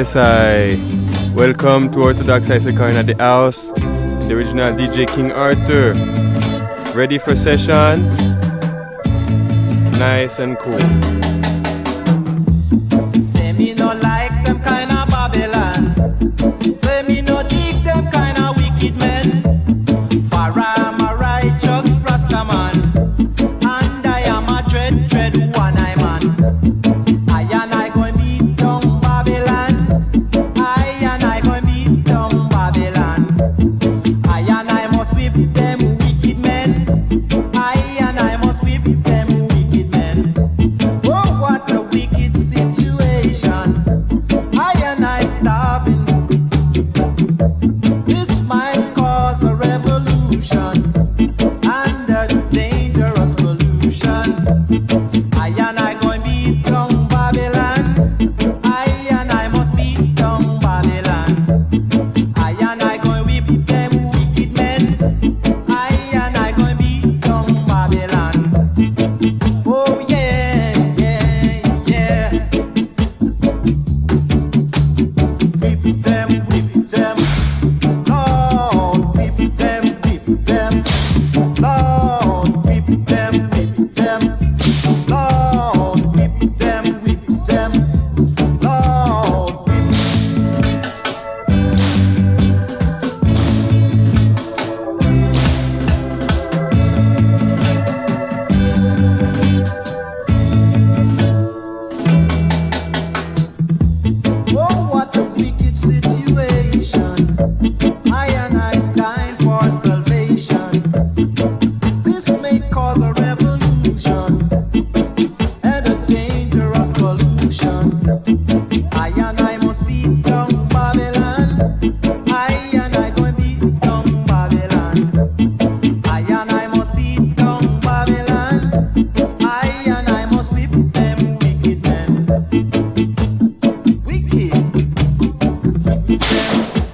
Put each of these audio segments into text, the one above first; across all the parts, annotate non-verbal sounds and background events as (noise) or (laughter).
Yes, I welcome to Orthodox Issachar at the house. The original DJ King Arthur. Ready for session? Nice and cool.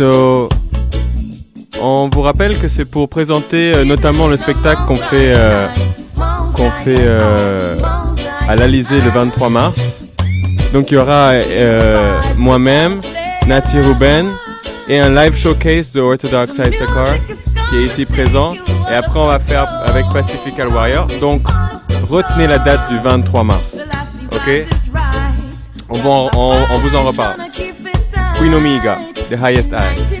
On vous rappelle que c'est pour présenter euh, notamment le spectacle qu'on fait, euh, qu'on fait euh, à l'Alizé le 23 mars. Donc il y aura moi-même, Nati Ruben et un live showcase de Orthodox Isakar qui est ici présent. Et après on va faire avec Pacifical Warrior. Donc retenez la date du 23 mars. Ok? On, on vous en reparle. Queen Omega. the highest I.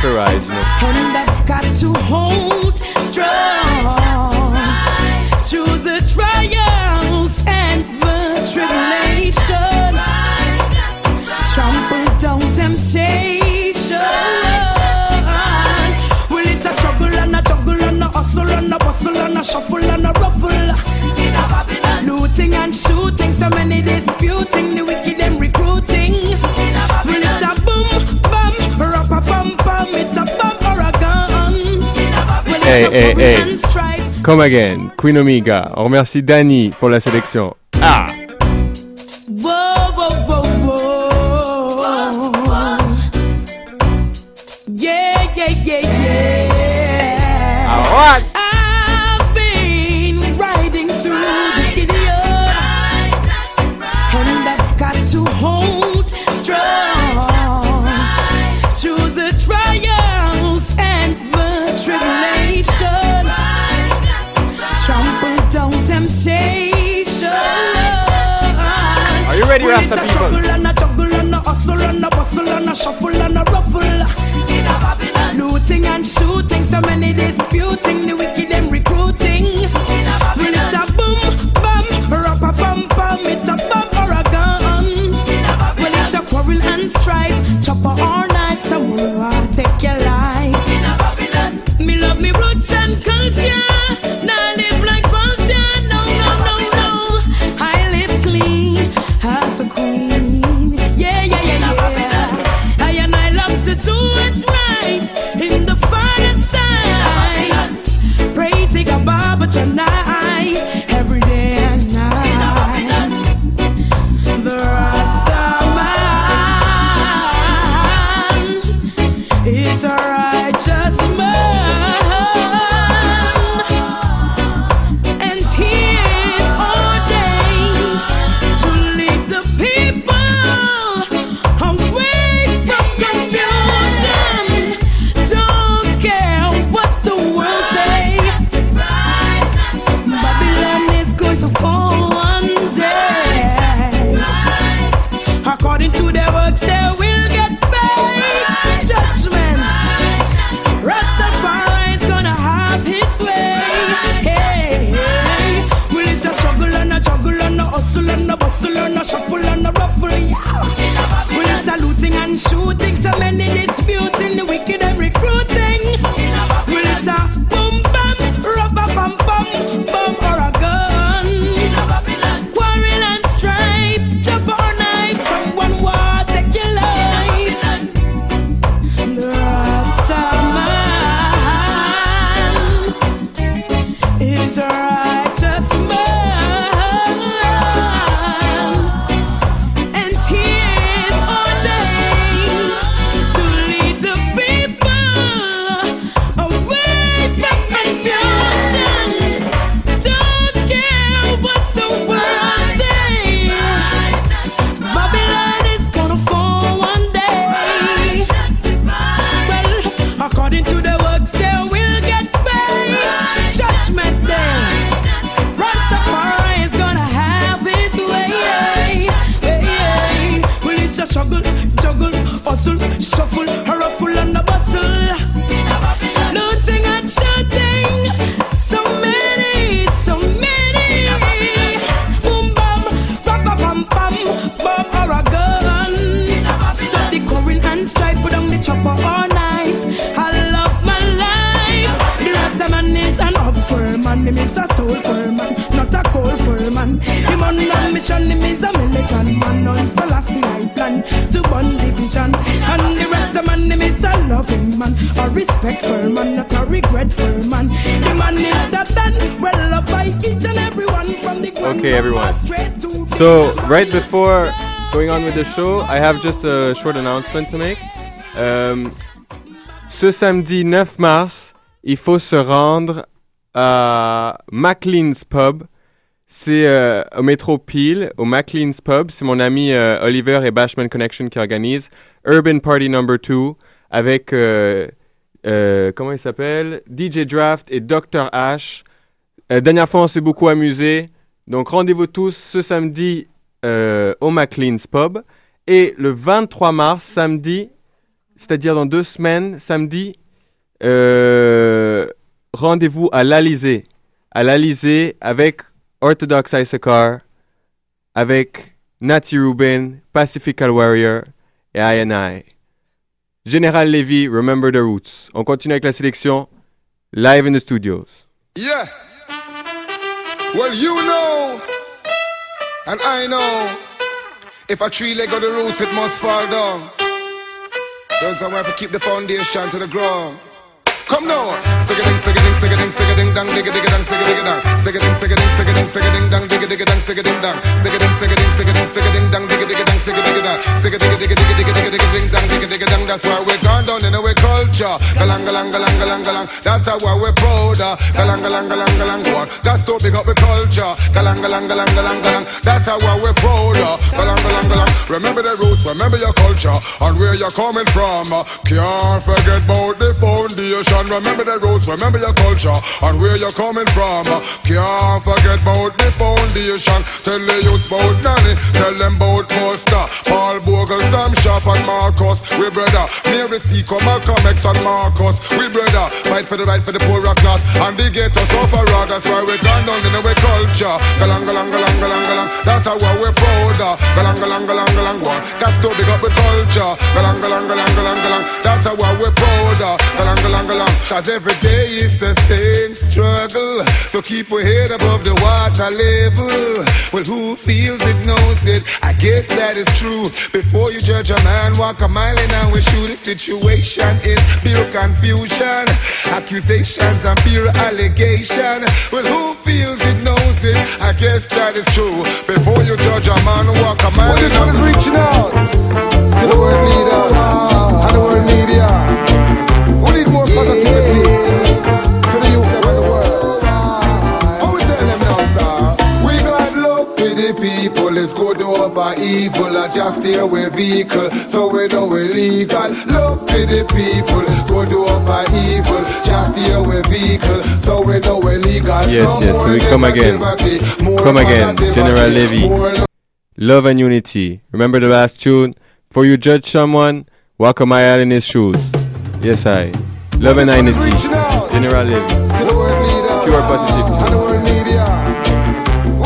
encourage. You. And I've got to hold strong through the trials and the tribulation. Trample down temptation. Well, it's a struggle and a juggle and a hustle and a bustle and a shuffle and a ruffle. Looting and shooting, so many disputing the wicked. hey, hey, hey. Come again, Queen Omega. On remercie Danny pour la sélection. Ah! many we Rasta people. Struggle and a juggle and a hustle and a bustle and a shuffle and a ruffle. Looting and shooting, so many disputing, the wicked and recruiting. Well, it's a boom, bam, rap a bum, bum, it's a bum or a gun. Well, it's a quarrel and strife, chopper or knife, so we'll take your life. and shoot. So, right before going on with the show, I have just a short announcement to make. Euh, ce samedi 9 mars, il faut se rendre à McLean's Pub. C'est euh, au métro Peel, au McLean's Pub. C'est mon ami euh, Oliver et Bashman Connection qui organisent Urban Party Number 2 avec, euh, comment il s'appelle? DJ Draft et Dr. Ash. Euh, dernière fois, on s'est beaucoup amusé. Donc rendez-vous tous ce samedi euh, au McLean's Pub. Et le 23 mars, samedi, c'est-à-dire dans deux semaines, samedi, euh, rendez-vous à l'Alizé. À l'Alizé avec Orthodox Issachar, avec Natty Rubin, Pacifical Warrior et I&I. Général Levy, Remember the Roots. On continue avec la sélection live in the studios. Yeah. Well, you know, and I know, if a tree leg of the roots, it must fall down. Those are why to keep the foundation to the ground. Come now, stick a ding, stick a ding, stick a ding, stick a ding, dang, digga digga dang, stick a digga dang, stick a ding, stick a ding, stick a ding, stick a ding, dang, digga digga dang, stick a ding dang, stick a ding, stick a ding, stick a ding, stick a ding, dang, digga digga dang, stick a digga dang, stick a digga digga digga digga digga digga ding dang, digga digga dang. That's why we're gone down in our culture. Galang galang galang galang galang. That's why we're proud. of. Galang galang galang galang go. That's to big up the culture. Galang galang galang galang galang. That's why we're proud. of. Galang galang galang. Remember the roots, remember your culture and where you're coming from. Can't forget about the foundation. Remember the roots, remember your culture and where you're coming from. Can't forget about the foundation. Tell the youth about Nanny, tell them about Foster, Paul Bogle, Sam Sharpe and Marcus. We brother, Mary Seacole, Malcolm X and Marcus. We brother, fight for the right for the poorer class and the ghetto sufferer. That's why we gone down in our culture. Galang galang galang galang galang. That's how we're proud. of. Galang galang galang galang. That's to big up the culture. Galang galang galang galang galang. That's how we're proud. Galang galang galang. Cause every day is the same struggle to keep our head above the water level. Well, who feels it knows it. I guess that is true. Before you judge a man, walk a mile in and we shoot. The situation is pure confusion, accusations and pure allegation. Well, who feels it knows it. I guess that is true. Before you judge a man, walk a mile Well, this in one is reaching out to the world leaders and the world media. We need more positivity to the youth around the world. How we tell them now, star? We got love for the people. It's good over evil. I just steer with vehicle, so we know we legal. Love for the people. Good over evil. Just steer with vehicle, so we know we legal. Yes, No yes, so we come again. Come again, General Levy. Love and unity. Remember the last tune? For you judge someone, walk a mile in his shoes. Yes, I. Love and This one is unity. General Levy. to the world leaders Pure positivity. and the world media.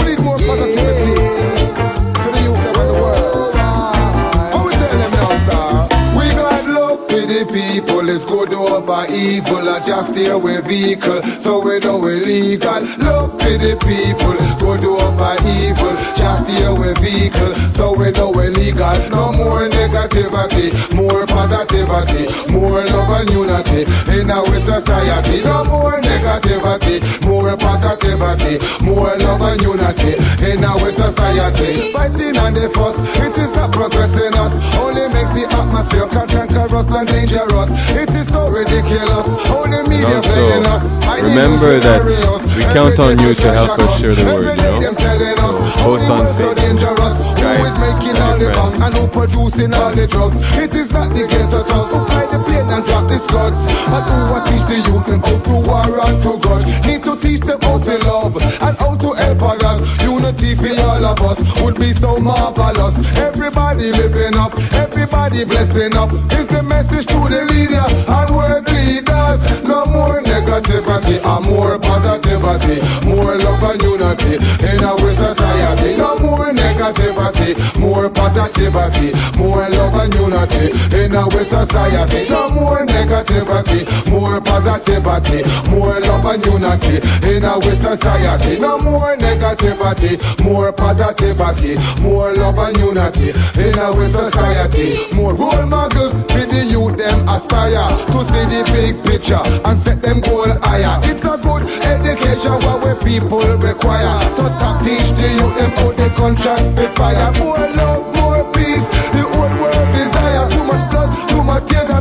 Over evil. I just steer with vehicle, so we know we legal. Love for the people. Good over evil. Just steer with vehicle, so we know we legal. No more negativity, more positivity, more love and unity in our society. No more negativity, more positivity, more love and unity in our society. Fighting and the fuss, it is not progressing us. Only makes the atmosphere cantankerous and dangerous. It is so ridiculous. Media Also, playing us. Remember that we count on you to help us share the word, you know? them telling us, So, post on Facebook, guys, the your and who producing all the drugs? It is not the ghetto thugs who fly the plane and drop the scuds. But who will teach the youth and go to war and to grudge? Need to teach them how to love and how to help others. Unity for all of us would be so marvelous. Everybody living up, everybody blessing up. Is the message to the leader and world leaders? No more negativity and more positivity, more love and unity in our society. No more negativity, more positivity, more love and unity in our society. No more negativity, more positivity, more love and unity in our society. No more negativity, more positivity, more love and unity in our society. More role models the youth them aspire to see the big picture and set them goal higher. It's a good education what we people require. So top teach the youth them put the contract with fire. More love,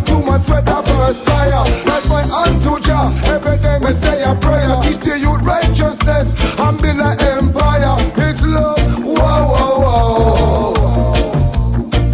too much sweat and perspire. That's my unto Jah. Every day me say a prayer. Teach the youth righteousness and build an empire. It's love. Whoa, whoa, whoa.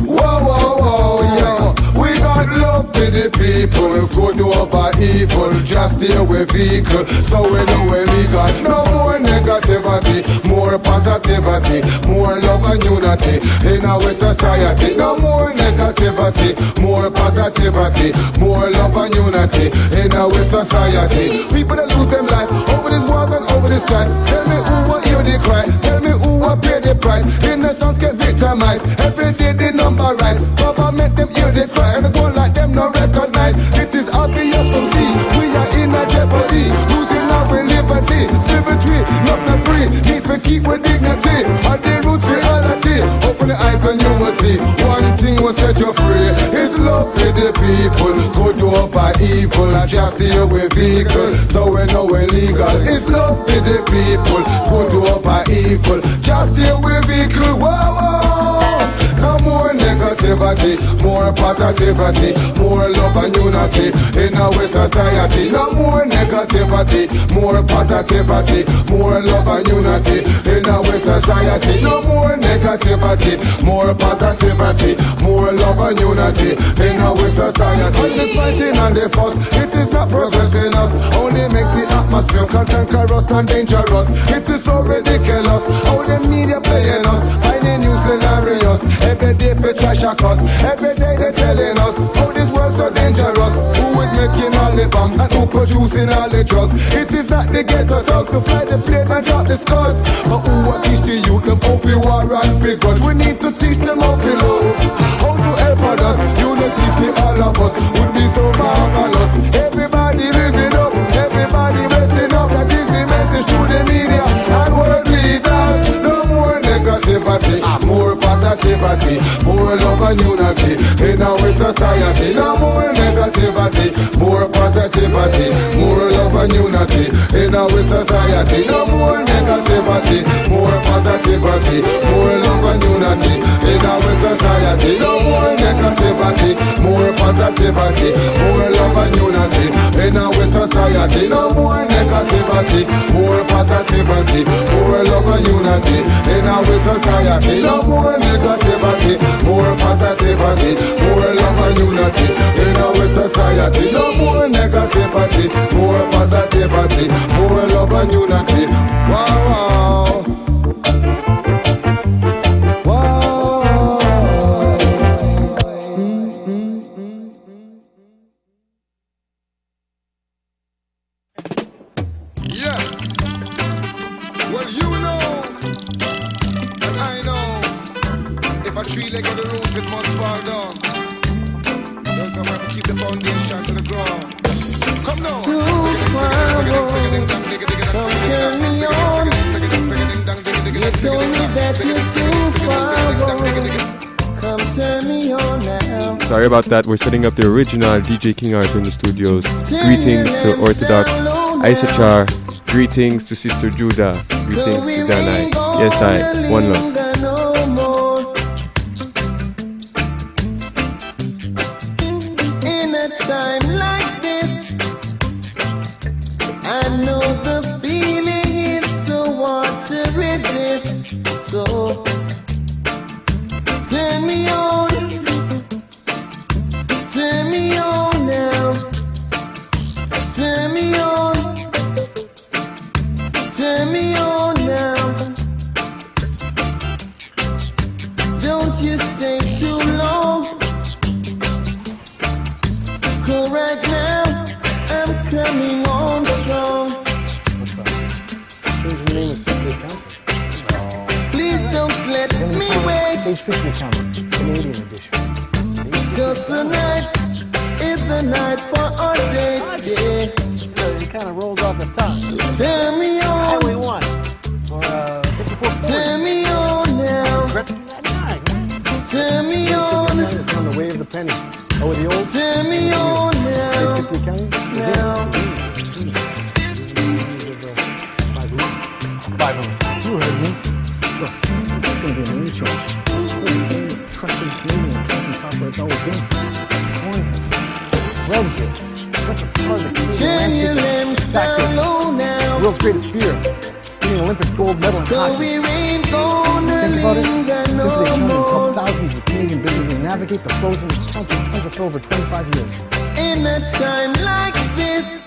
Whoa, whoa, whoa, yeah. We got love for the people, good over evil, just deal with vehicle. So we know where we got no more negativity, more positivity, more love and unity in our society. No more negativity, more positivity, more love and unity in our society. People that lose them life over this wars and over this strife. Tell me who will hear the cry, tell me who will pay the price. Innocents get victimized, every day the number rise. Government them hear the cry and go like them no recognize. It is obvious see we are in a jeopardy, losing our liberty. Spiritually, not not free. Need to keep with dignity. At the roots reality. Open the eyes and you will see. One thing will set you free. It's love for the people. Good over evil. And just deal with vehicle. So we know we're legal. It's love for the people. Good over evil. Just deal with vehicle. Whoa, whoa. Negativity, more positivity, more love and unity in our society. No more negativity, more positivity, more love and unity in our society. No more negativity, more positivity, more love and unity in our society. All this fighting and the fuss, it is not progressing us. Only makes the atmosphere cantankerous and dangerous. It is so ridiculous how the media playing us, finding new scenarios. Every day for trash a. Every day they're telling us how this world's so dangerous. Who is making all the bombs and who producing all the drugs? It is not the ghetto thugs to fly the plane and drop the scuds. But who will teach the youth them how to war and fi grudge? We need to teach them how to love. How to help others. Unity for all of us would be so marvelous. Everybody living up, everybody resting up. That is the message to the media and world leaders. No more negativity, more positivity, more love and unity. In our society. No more negativity, more positivity, more love and unity. In our society. No more negativity, more positivity, more love and unity. In our society. No more negativity, more positivity, more love and unity. In our society. No more negativity, more positivity, more love and unity. In our society. No more negativity, more positivity, more love and unity in our society. No more negativity, more positivity, more love and unity. Wow, wow. About that. We're setting up the original DJ King Art in the studios. Greetings to Orthodox Issachar. Greetings to Sister Judah. Greetings to Danai. Yes, I. One love. Yeah. It kind of rolls off the tongue. Turn me on. Highway on, 1 or uh, 54 turn me on now, turn me on, It's on the way of the penny. Oh, the old turn me on now, 50 county? Now. Five of them. You heard me. Look, it's going to be a name change. It's the same trusted Canadian accounting software it's always been. Cornhead. Redfield. Such a part of the Canadian Turn your Back down low now, World's greatest beer. Winning Olympic gold medal in hockey. we ain't gonna Think about it. Simply has helped thousands of Canadian businesses navigate the frozen counting tundra for over 25 years. In a time like this,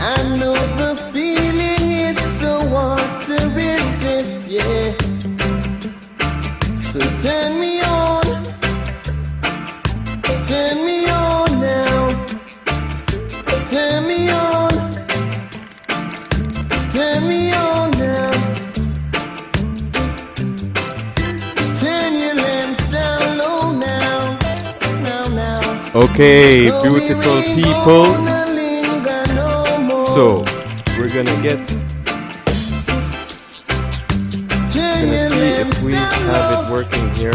I know the feeling is so hard to resist, yeah. So turn me on, turn me on Okay, beautiful people. So, we're gonna get gonna see if we have it working here.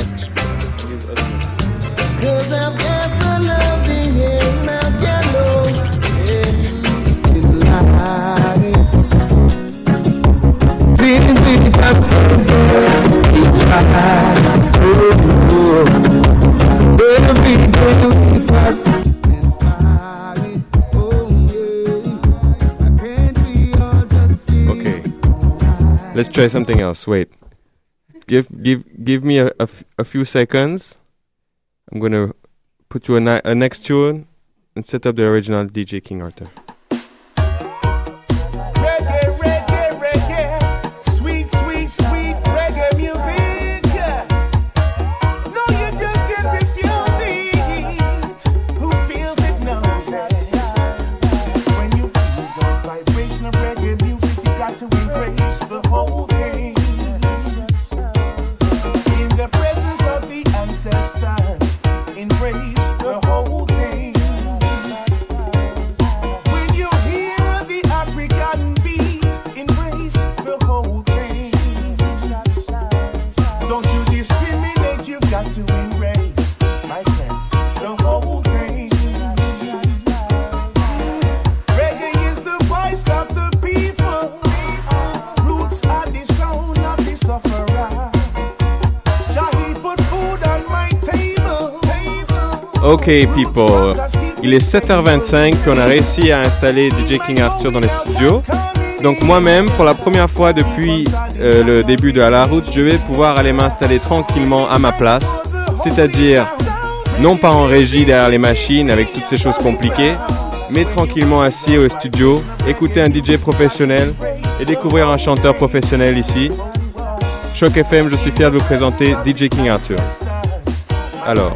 I've got the Let's try something else. Wait. Give give give me a, a, f- a few seconds. I'm gonna put you a, ni- a next tune and set up the original DJ King Arthur. Reggae, Ok people, il est 7h25 puis on a réussi à installer DJ King Arthur dans les studios. Donc moi-même, pour la première fois depuis euh, le début de la route, je vais pouvoir aller m'installer tranquillement à ma place. C'est-à-dire, non pas en régie derrière les machines avec toutes ces choses compliquées, mais tranquillement assis au studio, écouter un DJ professionnel et découvrir un chanteur professionnel ici. Choc FM, je suis fier de vous présenter DJ King Arthur. Alors,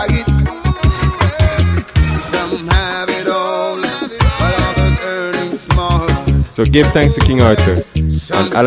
So give thanks to King Arthur. Some à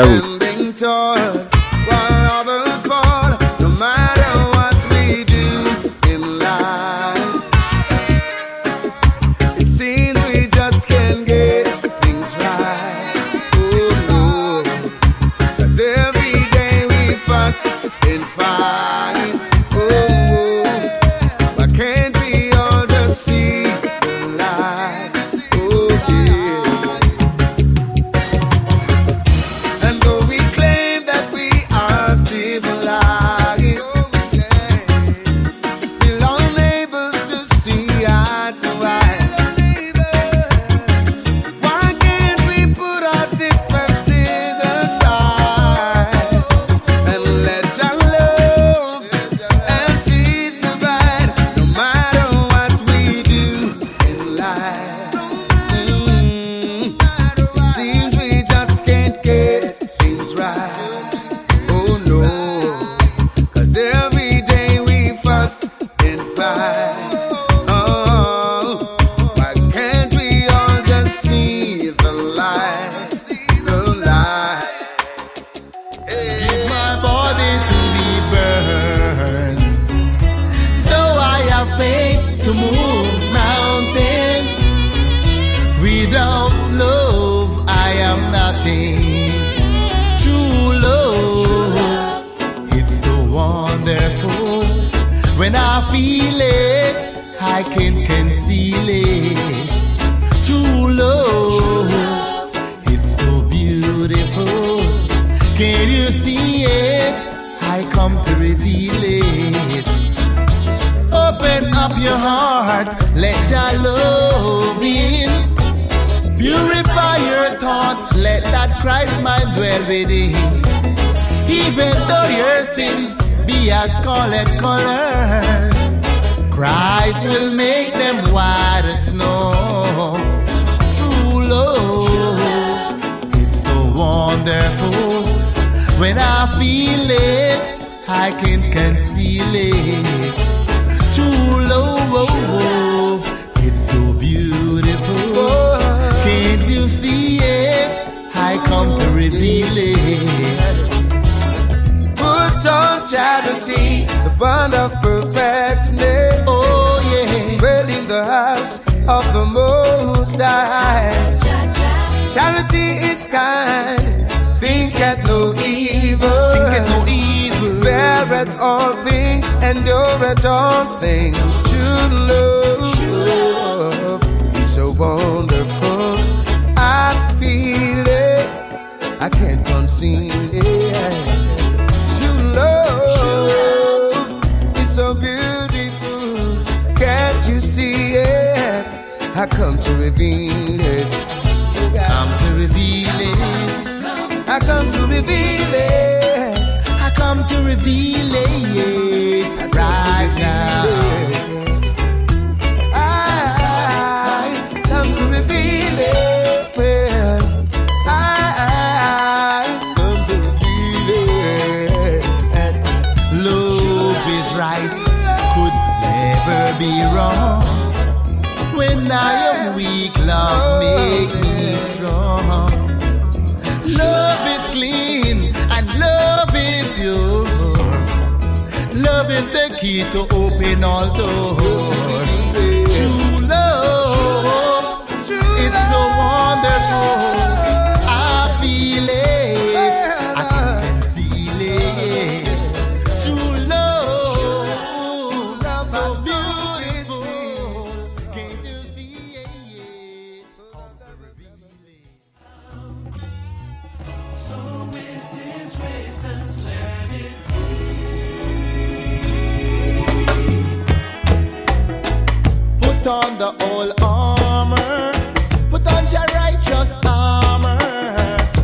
I can't conceal it. True love, it's so beautiful. Can you see it? I come to reveal it. Open up your heart, let your love in. Purify your thoughts, let that Christ mind dwell within. Even though your sins be as scarlet colors, Christ will make them white as snow. True love, it's so wonderful. When I feel it, I can conceal it. True love, it's so beautiful. Can't you see it? I come to reveal it. Put on charity, the bond of perfectness. Of the Most High. Charity is kind, think at no evil. Think at no evil. Bear at all things, endure at all things. True love is so wonderful. I feel it, I can't conceal it. True love is so beautiful. Can't you see? I come to reveal it. Come to reveal it. I come to reveal it. I come to reveal it key to open all doors. On the whole armor. Put on your righteous armor.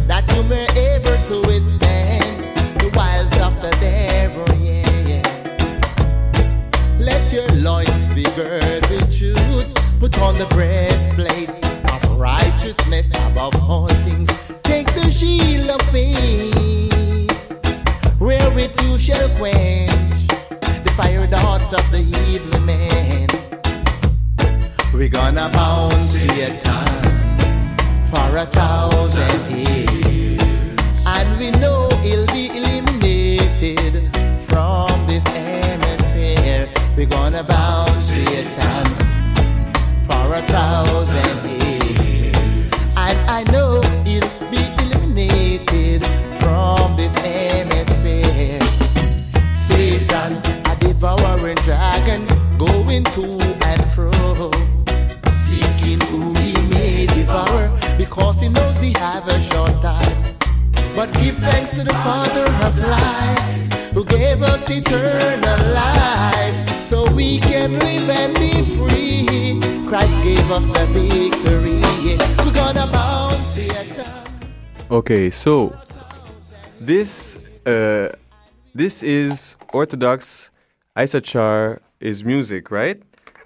That you may able to withstand the wiles of the devil. Let your loins be girded with truth. Put on the breastplate of righteousness above all things. Take the shield of faith, wherewith you shall quench the fire darts of the evil. We're gonna bound Satan for a thousand years, and we know he'll be eliminated from this hemisphere. We're gonna bound Satan for a thousand thanks to the Father of light, who gave us eternal life, so we can live and be free. Christ gave us the victory. We're gonna bound Satan. Okay, so this uh, this is Orthodox Issachar is music, right?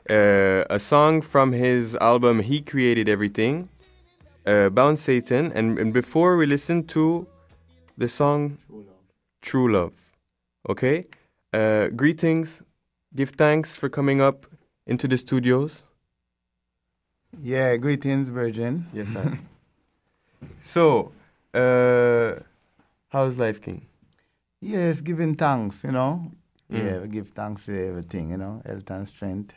Uh, a song from his album He Created Everything, uh, Bound Satan, and, and before we listen to the song True Love. Okay, uh, greetings, give thanks for coming up into the studios. Yeah, greetings, Virgin. Yes, sir. (laughs) so, uh, how's life, King? Yes, giving thanks, you know. Mm. Yeah, we give thanks to everything, you know, health and strength.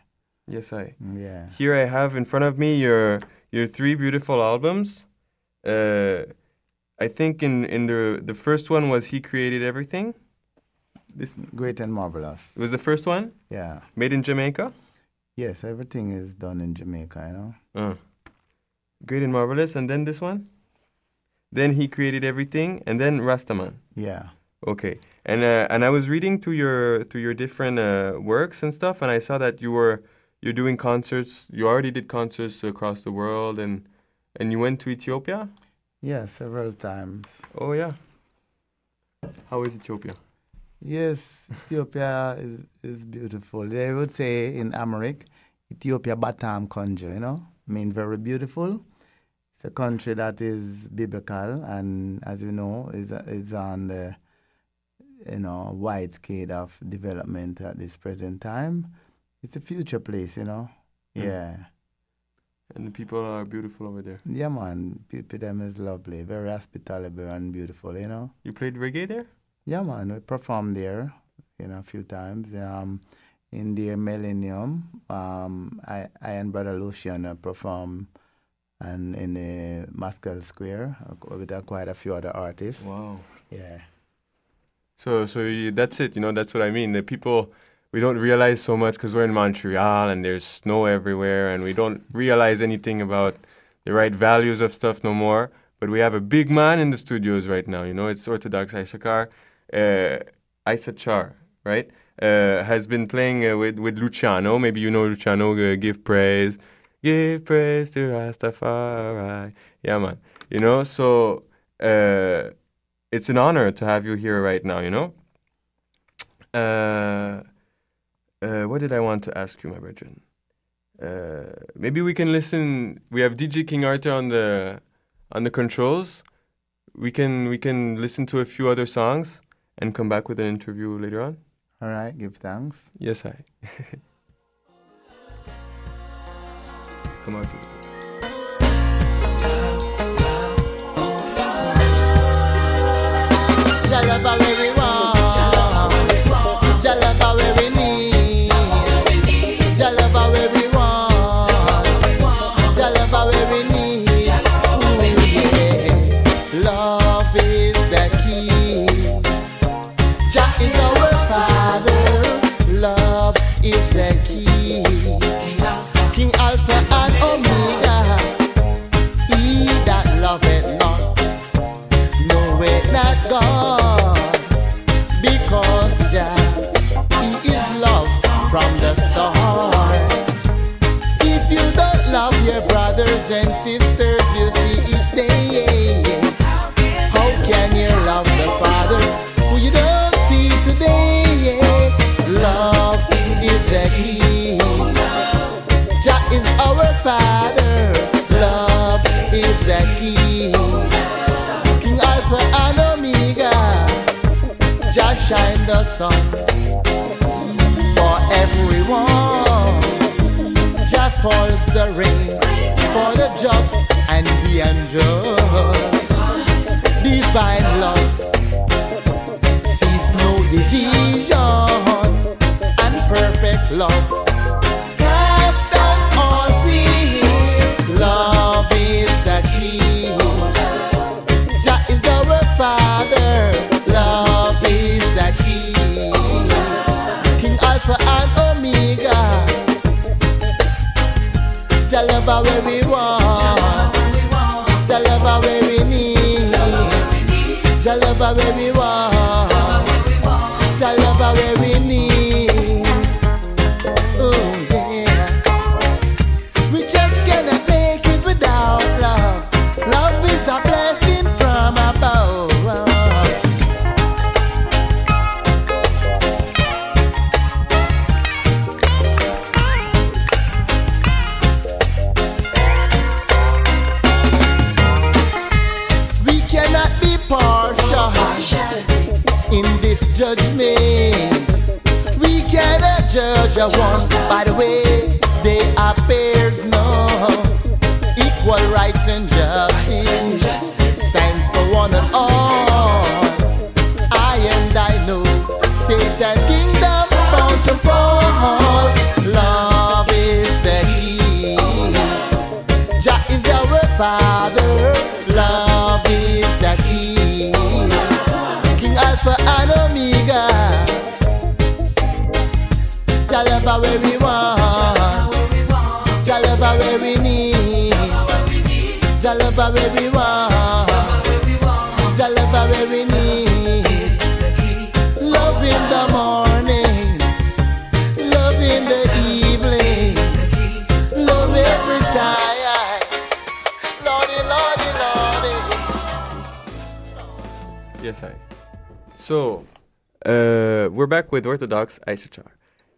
Yes, I. Yeah. Here I have in front of me your your three beautiful albums. Uh, I think in in the the first one was he created everything. This Great and marvelous. it was the first one, Yeah. made in Jamaica. Yes, everything is done in Jamaica, you know. Uh, great and marvelous, and then this one. Then he created everything, and then Rastaman. Yeah. Okay, and uh, and I was reading to your to your different uh, works and stuff, and I saw that you were you're doing concerts. You already did concerts across the world, and and you went to Ethiopia. Yeah, several times. Oh yeah. How is Ethiopia? Yes, Ethiopia is, is beautiful. They would say in Amharic, Ethiopia Batam Conjo, you know, mean very beautiful. It's a country that is biblical and, as you know, is is on the you know wide scale of development at this present time. It's a future place, you know. Mm. Yeah, And the people are beautiful over there. yeah, man. People them is lovely, very hospitable and beautiful, you know. You played reggae there? Yeah, man, we performed there, you know, a few times. Um, in the Millennium, um, I, I and Brother Luciano uh, performed, and in the Meskel Square uh, with uh, quite a few other artists. Wow. Yeah, So so you, that's it. You know that's what I mean. The people we don't realize so much because we're in Montreal and there's snow everywhere, and we don't realize anything about the right values of stuff no more. But we have a big man in the studios right now. You know, it's Orthodox Ishakar, uh, Issachar, right? Uh, has been playing uh, with with Luciano. Maybe you know Luciano. Uh, give praise, give praise to Rastafari. Yeah, man. You know, so. Uh, it's an honor to have you here right now, you know? Uh, what did I want to ask you, my brethren? Uh, maybe we can listen. We have DJ King Arthur on the on the controls. We can we can listen to a few other songs and come back with an interview later on. all right, give thanks. Yes, I. (laughs) come on. Jalaba where we want, Jalaba where we falls the rain for the just and the unjust. Divine love sees no division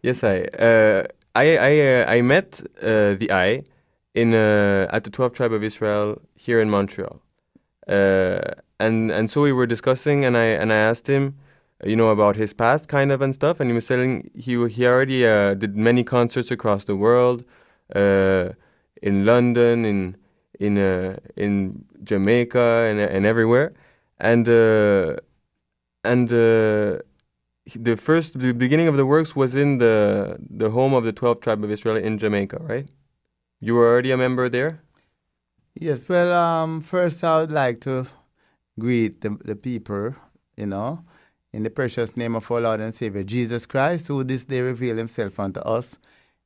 Yes, I. Uh, I I uh, I met uh, the I in uh, at the 12th tribe of Israel here in Montreal, uh, and and so we were discussing, and I and I asked him, you know, about his past, kind of and stuff, and he was telling he he already uh, did many concerts across the world, in London, in in in Jamaica, and and everywhere, and. And the first the beginning of the works was in the the home of the 12th tribe of Israel in Jamaica, right? You were already a member there. Yes, well, um, first I would like to greet the, the people, you know, in the precious name of our Lord and Savior Jesus Christ, who this day revealed himself unto us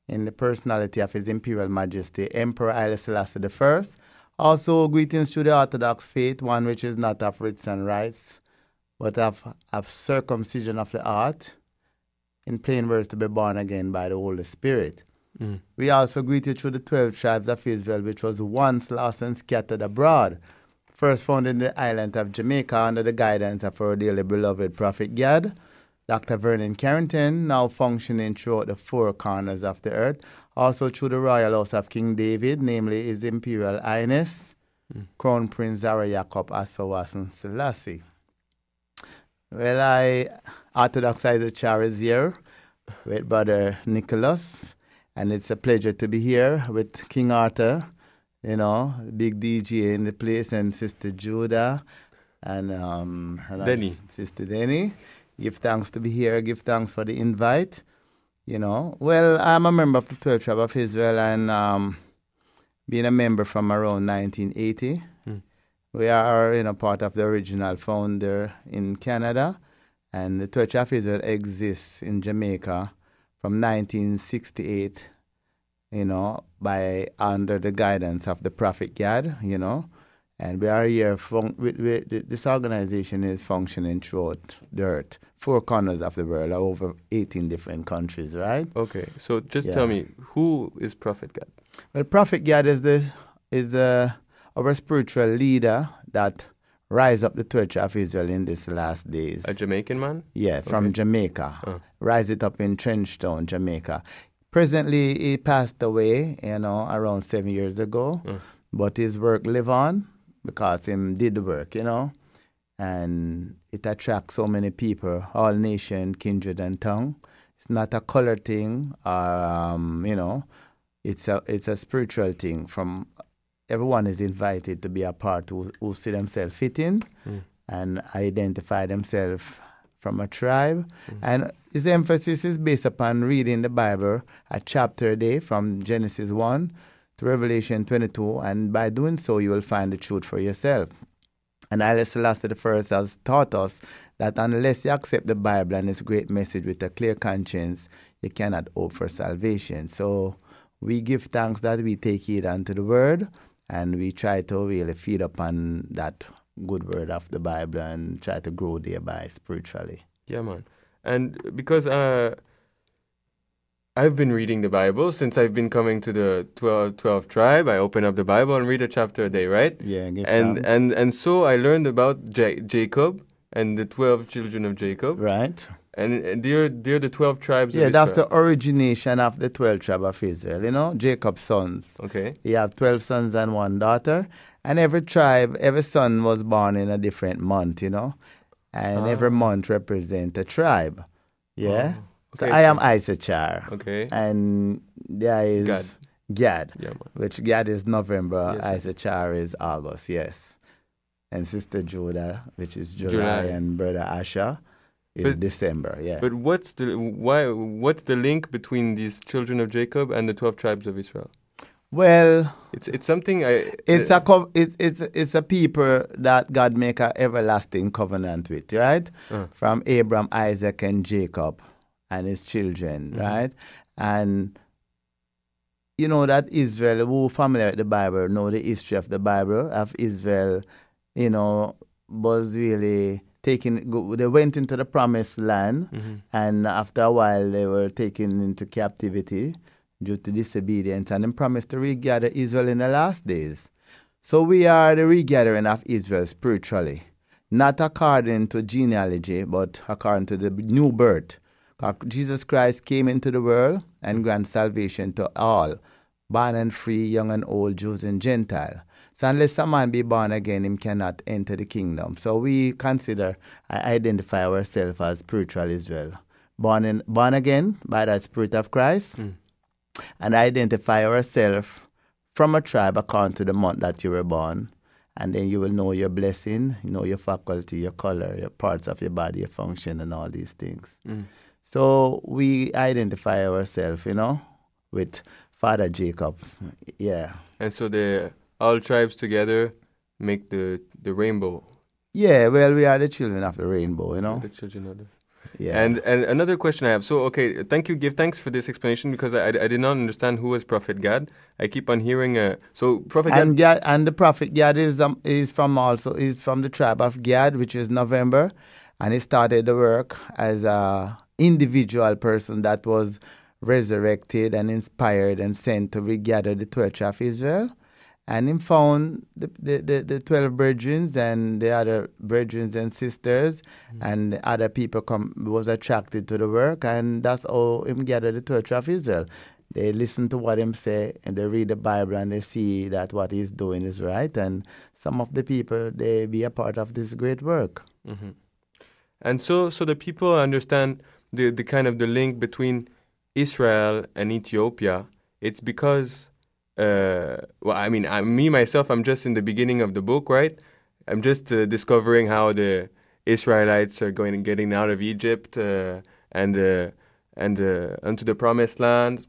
in the personality of His Imperial Majesty, Emperor Haile Selassie I. Also, greetings to the Orthodox faith, one which is not of rites and but of, of circumcision of the heart, in plain words, to be born again by the Holy Spirit. Mm. We also greet you through the 12 tribes of Israel, which was once lost and scattered abroad. First found in the island of Jamaica under the guidance of our dearly beloved Prophet Gad, Dr. Vernon Carrington, now functioning throughout the four corners of the earth. Also through the royal house of King David, namely His Imperial Highness, Crown Prince Zara Jacob Asfawasan Selassie. Well, I, Orthodox Issachar is here with Brother Nicholas, and it's a pleasure to be here with King Arthur, you know, big DJ in the place, and Sister Judah, and um, Denny. Sister Denny. Give thanks to be here. Give thanks for the invite. You know, well, I'm a member of the 12th tribe of Israel, and um, being a member from around 1980. We are, you know, part of the original founder in Canada, and the Church of Israel exists in Jamaica from 1968. You know, by under the guidance of the Prophet Gad. You know, and we are here. Fun- we, we, this organization is functioning throughout the earth, four corners of the world, over 18 different countries. Right? Okay, so just Yeah. tell me who is Prophet God? Well, Prophet Gad is the is the our spiritual leader that rise up the Church of Israel in these last days. A Jamaican man? Yeah, from Okay. Jamaica. Rise it up in Trenchtown, Jamaica. Presently, he passed away, you know, around seven years ago. But his work live on because him did the work, you know. And it attracts so many people, all nation, kindred, and tongue. It's not a color thing, or um, you know, it's a it's a spiritual thing. From everyone is invited to be a part who, who see themselves fit in Mm. and identify themselves from a tribe. And his emphasis is based upon reading the Bible a chapter a day from Genesis 1 to Revelation 22. And by doing so, you will find the truth for yourself. And Haile Selassie I has taught us that unless you accept the Bible and its great message with a clear conscience, you cannot hope for salvation. So we give thanks that we take heed unto the word and we try to really feed upon that good word of the Bible and try to grow thereby spiritually. Yeah, man. And because uh, I've been reading the Bible since I've been coming to the 12, 12 tribe. I open up the Bible and read a chapter a day, right? Yeah, give And and and so I learned about Ja- Jacob and the 12 children of Jacob. Right. And, and they're they're the 12 tribes Yeah, that's the origination of the 12 tribe of Israel, you know, Jacob's sons. Okay. He have 12 sons and one daughter. And every tribe, every son was born in a different month, you know. And ah. every month represent a tribe. Yeah. Oh, so I am okay. Issachar. Okay. And there is Gad. Gad, Yeah, which Gad is November, Yes. Issachar is August, yes. And Sister Judah, which is July, July. and Brother Asher is But- December, yeah. But what's the why what's the link between these children of Jacob and the 12 tribes of Israel? well, It's it's something I It's uh, a it's it's it's a people that God make an everlasting covenant with, right? Uh. From Abraham, Isaac, and Jacob, and his children, right? And you know that Israel, who familiar with the Bible, know the history of the Bible of Israel, you know, was really taken. go- They went into the promised land, Mhm. and after a while, they were taken into captivity due to disobedience, and then promised to regather Israel in the last days. So we are the regathering of Israel spiritually, not according to genealogy, but according to the new birth. Jesus Christ came into the world and grant salvation to all, born and free, young and old, Jews and Gentile. So unless a man be born again, him cannot enter the kingdom. So we consider, I identify ourselves as spiritual Israel. Born, in, born again by the Spirit of Christ, and identify ourselves from a tribe according to the month that you were born. And then you will know your blessing, you know your faculty, your color, your parts of your body, your function, and all these things. Mm. So we identify ourselves, you know, with Father Jacob. Yeah. And so the all tribes together make the the rainbow. Yeah, well, we are the children of the rainbow, you know. The children of the Yeah. And and another question I have. So okay, thank you. Give thanks for this explanation because I, I did not understand who was Prophet Gad. I keep on hearing. Uh, so Prophet and Gad. Gad, and the prophet Gad is um, is from also is from the tribe of Gad, which is November, and he started the work as a individual person that was resurrected and inspired and sent to regather the twelve tribes of Israel, and he found the the, the, the twelve brethren and the other brethren and sisters, and other people come was attracted to the work, and that's how him gathered the tribes of Israel they listen to what him say and they read the Bible and they see that what he's doing is right. And some of the people they be a part of this great work. hmm And so so the people understand the the kind of the link between Israel and Ethiopia. It's because. Uh, well, I mean, I, me myself, I'm just in the beginning of the book, right? I'm just uh, discovering how the Israelites are going and getting out of Egypt uh, and uh, and uh, onto the promised land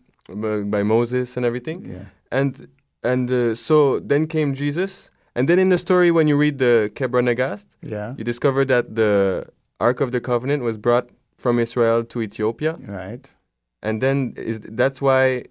by, Moses and everything. Yeah. And and uh, so then came Jesus, and then in the story when you read the Kebra Nagast, Yeah. you discover that the Ark of the Covenant was brought from Israel to Ethiopia, Right. and then is that's why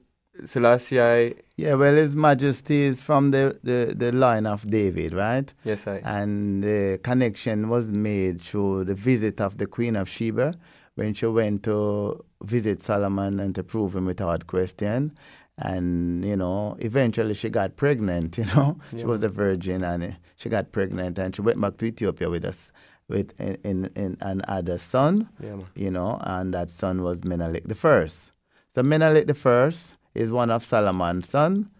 Selassie, Yeah, well, His Majesty is from the, the, the line of David, right? yes, I, And the connection was made through the visit of the Queen of Sheba when she went to visit Solomon and to prove him without question. And, you know, eventually she got pregnant, (laughs) you know. She was a virgin and uh, she got pregnant and she went back to Ethiopia with us with in, in, in an other son, yeah, you know, and that son was Menelik the first. So Menelik the first is one of Solomon's son.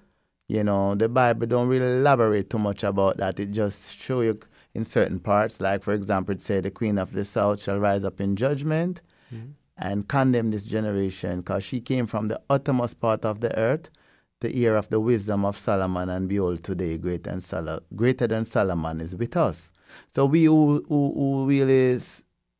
You know, the Bible don't really elaborate too much about that. It just show you in certain parts. Like for example, it say the queen of the south shall rise up in judgment mm-hmm. and condemn this generation, because she came from the uttermost part of the earth the ear of the wisdom of Solomon, and behold, today great and Sol- greater than Solomon is with us. So we who, who, who really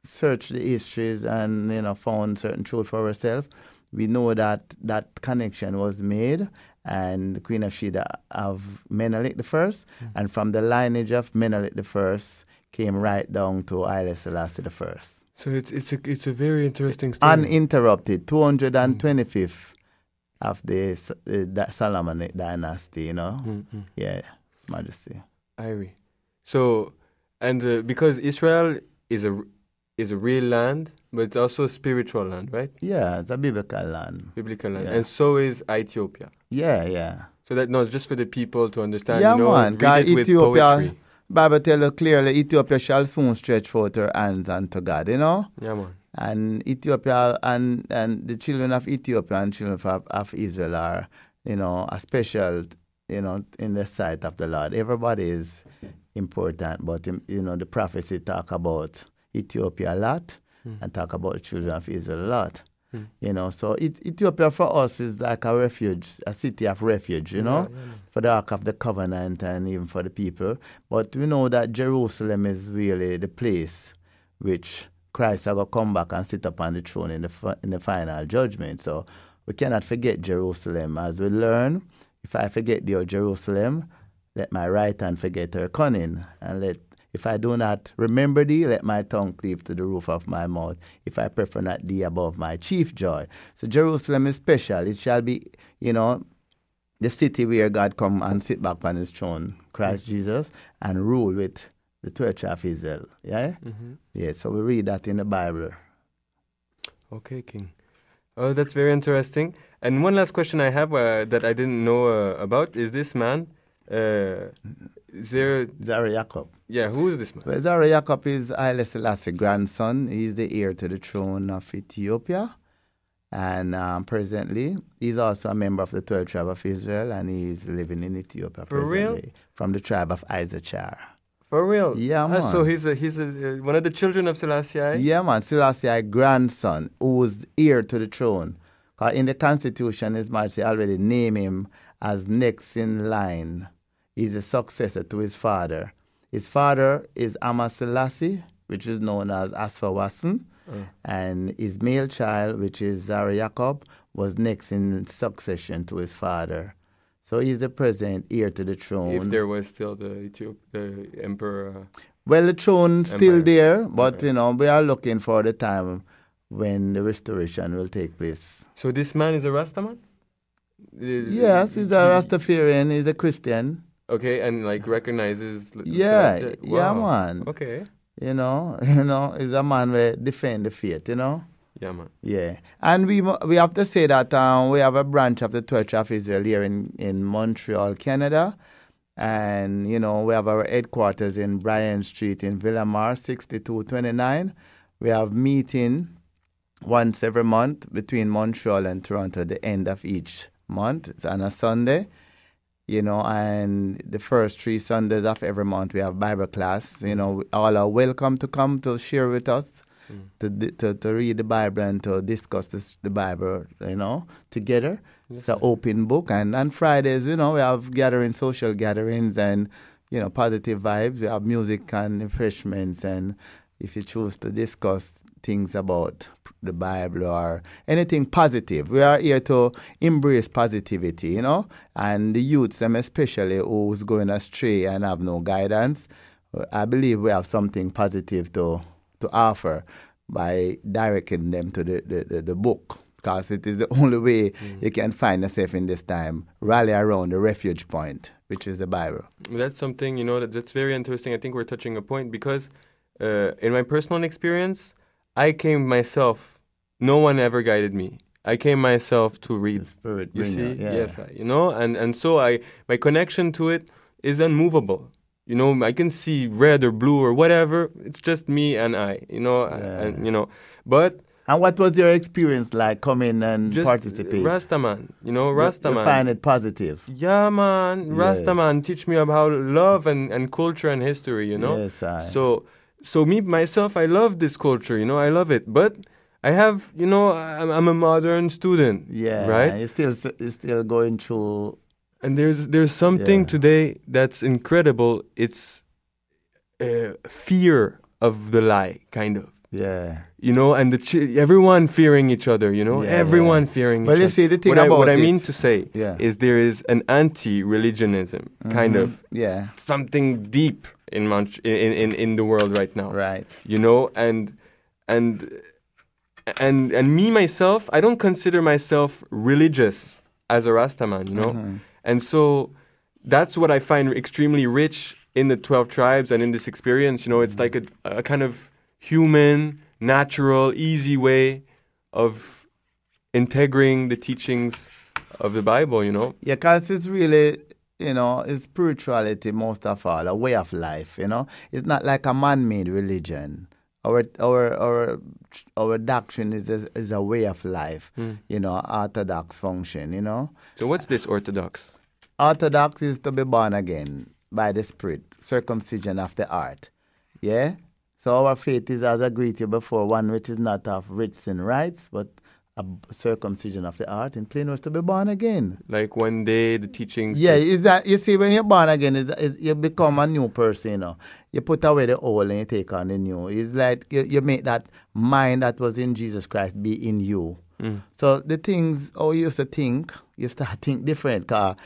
search the histories and you know found certain truth for ourselves, we know that that connection was made, and the Queen of Sheba of Menelik the first, and from the lineage of Menelik the first came right down to Haile Selassie the first So it's it's a it's a very interesting story. uninterrupted, 225th of the uh, Solomonic dynasty, you know. Mm, mm. Yeah, Majesty. Irie. So, and uh, because Israel is a is a real land, but it's also a spiritual land, right? Yeah, it's a biblical land. Biblical land, Yeah. and so is Ethiopia. Yeah, yeah. So that no, it's just for the people to understand. yeah, you know, man. read 'cause it with Ethiopia. Bible tell you clearly, Ethiopia shall soon stretch forth her hands unto God, you know. Yeah, man. And Ethiopia and, and the children of Ethiopia and children of, of Israel are, you know, a special, you know, in the sight of the Lord. Everybody is important, but, you know, the prophecy talk about Ethiopia a lot hmm. and talk about the children of Israel a lot. Hmm. You know, so it, Ethiopia for us is like a refuge, a city of refuge, you know, for the Ark of the Covenant and even for the people. But we know that Jerusalem is really the place which Christ will come back and sit upon the throne in the in the final judgment. So we cannot forget Jerusalem. As we learn, if I forget the Jerusalem, let my right hand forget her cunning, and let If I do not remember thee, let my tongue cleave to the roof of my mouth. If I prefer not thee above my chief joy. So Jerusalem is special. It shall be, you know, the city where God come and sit back on his throne, Christ Jesus, and rule with the tribe of Israel. Yeah? Mhm. Yeah, so we read that in the Bible. Okay, King. Oh, that's very interesting. And one last question I have uh, that I didn't know uh, about is this man. Uh? Zara Jacob. Yeah, who is this man? Well, Zara Jacob is Haile Selassie's grandson. He's the heir to the throne of Ethiopia. And um, presently, he's also a member of the 12th tribe of Israel, and he's living in Ethiopia For real? presently. From the tribe of Issachar. For real? Yeah, Ah, so he's a, he's a, uh, one of the children of Selassie. Yeah, man. Selassie grandson, who's heir to the throne. in the Constitution, His Majesty already named him as next in line. He's a successor to his father. His father is Amha Selassie, which is known as Asfawassen. Uh. And his male child, which is Zara Jacob, was next in succession to his father. So he's the present heir to the throne. If there was still the Ethiop, the emperor. Uh, Well, the throne's still there, but you know we are looking for the time when the restoration will take place. so this man is a Rastaman. Yes, he's a Rastafarian. He's a Christian. Okay, and like recognizes. Yeah, Selassie. yeah, man. Okay. You know, (laughs) you know, he's a man who defend the faith. You know. Yeah, man. Yeah, and we we have to say that um, we have a branch of the Church of Israel here in, in Montreal, Canada, and you know we have our headquarters in Bryan Street in Villamar, sixty two twenty nine. We have meeting once every month between Montreal and Toronto, at the end of each month. It's on a Sunday, you know, and the first three Sundays of every month we have Bible class. You know, all are welcome to come to share with us mm. to, to to read the Bible and to discuss this, the Bible, you know, together. it's an open book, and on Fridays, you know, we have gathering, social gatherings, and you know, positive vibes. We have music and refreshments, and if you choose to discuss things about the Bible or anything positive, we are here to embrace positivity, you know, and the youths, them especially, who's going astray and have no guidance. I believe we have something positive to to offer by directing them to the, the, the, the book because it is the only way you can find yourself in this time. Rally around the refuge point, which is the Bible. That's something you know that that's very interesting. I think we're touching a point because, uh, in my personal experience, I came myself. No one ever guided me. I came myself to read. Spirit, You see, yeah. yes, I, you know, and and so I my connection to it is unmovable. You know, I can see red or blue or whatever. It's just me and I. You know, and you know, but And what was your experience like coming and just participate? Rastaman. You know, Rastaman. You find it positive. Yeah, man. Yes. Rastaman teach me about love and, and culture and history, you know? Yes, I- So, so me, myself, I love this culture, you know, I love it. But I have, you know, I'm, I'm a modern student. Yeah, Right? You're still, you're still going through. And there's, there's something Yeah. today that's incredible. It's uh, fear of the lie, kind of. Yeah. You know, and the ch- everyone fearing each other. You know, Yeah, everyone yeah. fearing Well, each you other. see, the thing what I, what about I mean to say Yeah. is there is an anti-religionism kind Mhm. of Yeah. something deep in, Mont- in in in the world right now. Right. You know, and and and and me myself, I don't consider myself religious as a Rastaman. You know, Mhm. and so that's what I find extremely rich in the twelve tribes and in this experience. You know, it's like a, a kind of human, natural, easy way of integrating the teachings of the Bible. You know. Yeah, because it's really, you know, it's spirituality most of all, a way of life, you know. It's not like a man made religion. Our, our, our, our doctrine is a, is a way of life, Mm. you know, orthodox function, you know. So what's this orthodox? Orthodox is to be born again by the Spirit, circumcision of the heart. Yeah? So our faith is, as I agreed to you before, one which is not of rites and rites, but a circumcision of the heart, in plain words, to be born again. Like one day the teaching. Yeah, is that you see when you're born again, is is you become a new person. You know, you put away the old and you take on the new. It's like you, you make that mind that was in Jesus Christ be in you. Mm. So the things how you used to think, you start to think different. Cause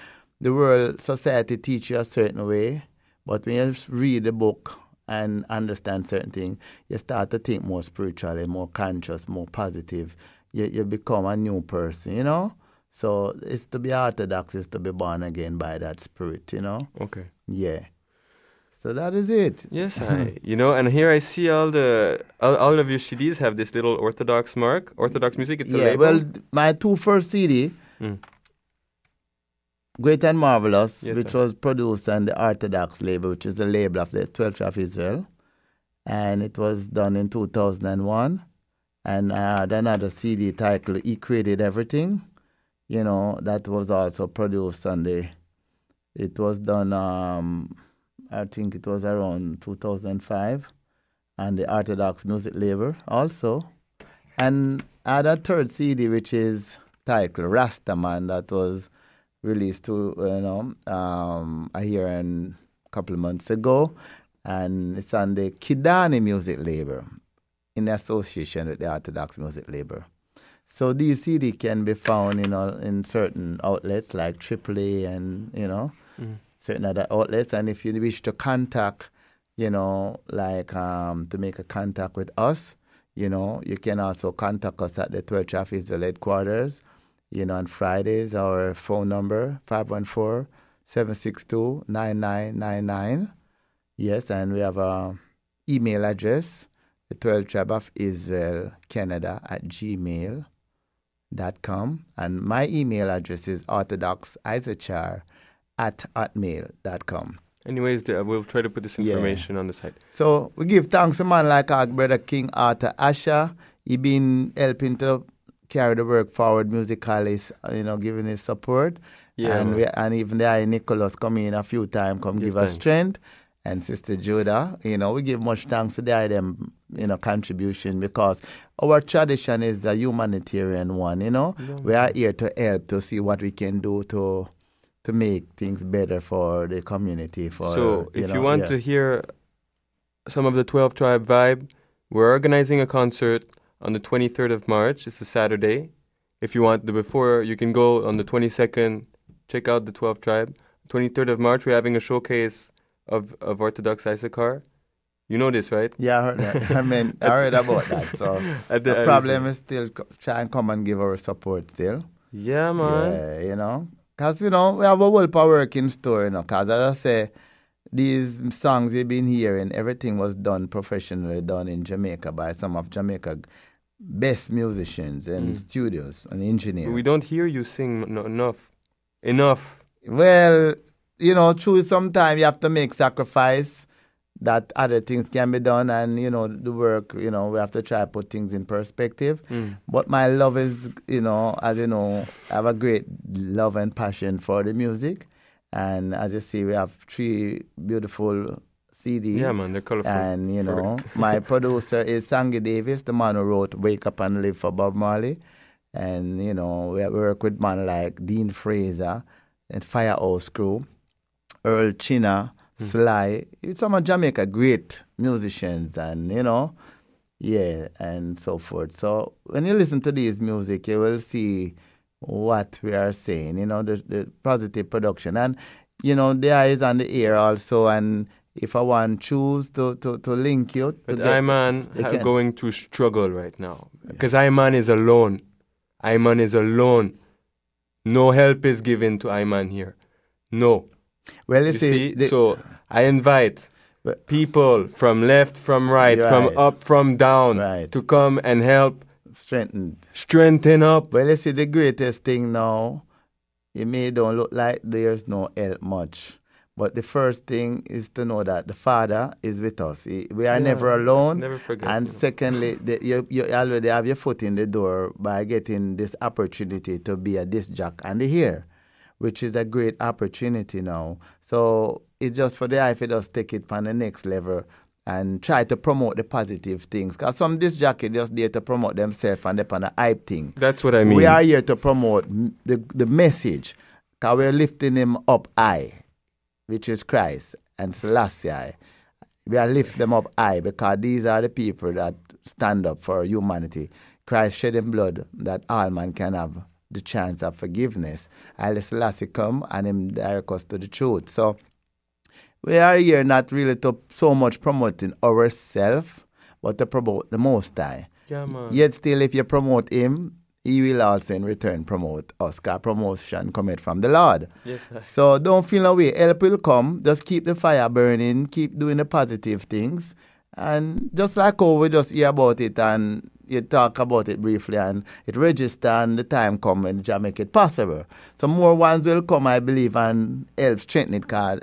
the world society teach you a certain way, but when you read the book and understand certain things, you start to think more spiritually, more conscious, more positive. You, you become a new person, you know? So it's to be orthodox, it's to be born again by that spirit, you know? Okay. Yeah. So that is it. Yes, I. (laughs) You know, and here I see all the all, all of your CDs have this little Orthodox mark. Orthodox music. It's a label. yeah, well, my two first CD, Mm. Great and Marvelous, Yes, which sir. was produced on the Orthodox label, which is the label of the 12 Tribe of Israel. And it was done in 2001. And I had another CD titled He Created Everything. You know, that was also produced on the, it was done, um, I think it was around 2005 on the Orthodox music label also. And I had a third CD which is titled Rastaman that was released to you know um, a year and a couple of months ago, and it's on the Kidani music label in association with the Orthodox music label. So these CD can be found you know in certain outlets like AAA and you know certain other outlets. And if you wish to contact, you know, like um, to make a contact with us, you know, you can also contact us at the 12 Tribe of Israel headquarters. You know, on Fridays, our phone number 514 762 9999. Yes, and we have a email address, the 12 Tribe of Israel Canada at gmail dot com and my email address is orthodoxisachar at hotmail.com. Anyways, uh, we'll try to put this Yeah. information on the site. So we give thanks to man like our brother King Arthur Asher. He been helping to carry the work forward musically, uh, you know, giving his support. Yeah, and we, and even there Nicholas come in a few times, come Give give, us strength. And Sister Judah, you know, we give much thanks to their them, you know, contribution because our tradition is a humanitarian one, you know. We are here to help to see what we can do to to make things better for the community. For so, if you know, want yeah. to hear some of the 12 Tribe vibe, we're organizing a concert on the 23rd of March. It's a Saturday. If you want the before, you can go on the 22nd, check out the 12 Tribe. 23rd of March, we're having a showcase of, of Orthodox Issachar. You know this, right? Yeah, I heard that. I mean, (laughs) I heard about that. So the- the problem is still try and come and give our support still. Yeah, man. Yeah, you know, because you know we have a whole power work in store, you know. Because as I say, these songs you've been hearing, everything was done professionally, done in Jamaica by some of Jamaica best musicians and Mm. studios and engineers. We don't hear you sing no, enough. Enough. Well, you know, true. Sometimes you have to make sacrifice that other things can be done, and you know, the work. You know, we have to try to put things in perspective. Mm. But my love is, you know, as you know, I have a great love and passion for the music, and as you see, we have three beautiful CDs. Yeah, man, they're colorful. And you know, my (laughs) producer is Sangie Davis, the man who wrote "Wake Up and Live" for Bob Marley, and you know, we work with man like Dean Fraser and Firehouse Crew, Earl Chinna, Hmm. Sly. Some of Jamaica great musicians, and you know, yeah, and so forth. So when you listen to these music, you will see what we are saying. You know, the, the positive production, and you know, the eyes and the ear also. And if I want choose to to, to link you, to But Iman ha- going to struggle right now because Iman is alone. Iman is alone. No help is given to Iman here. No. Well, you see, the- so I invite people from left, from right, from up, from down to come and help strengthen strengthen up. Well, you see, the greatest thing now, it may don't look like there's no help much. But the first thing is to know that the Father is with us. He- We are Yeah, never alone. never forget, And you secondly, the, you, you already have your foot in the door by getting this opportunity to be a disc jock and here, which is a great opportunity now. So it's just for the eye for us take it on the next level and try to promote the positive things. Because some disc jockey just there to promote themselves and they're on the hype thing. That's what I mean. We are here to promote the, the message because we're lifting him up high, which is Christ and Selassie. We are lifting them up high because these are the people that stand up for humanity. Christ shedding blood that all man can have the chance of forgiveness. Haile Selassie come and him direct us to the truth. So we are here not really to so much promoting ourselves, but to promote the Most High. Yeah. Yet still, if you promote Him, He will also in return promote us. 'cause promotion cometh from the Lord. Yes, sir. So don't feel away. Help will come. Just keep the fire burning. Keep doing the positive things. And just like how we just hear about it and you talk about it briefly and it register and the time come when Jah make it possible. So more ones will come, I believe, and help strengthen it because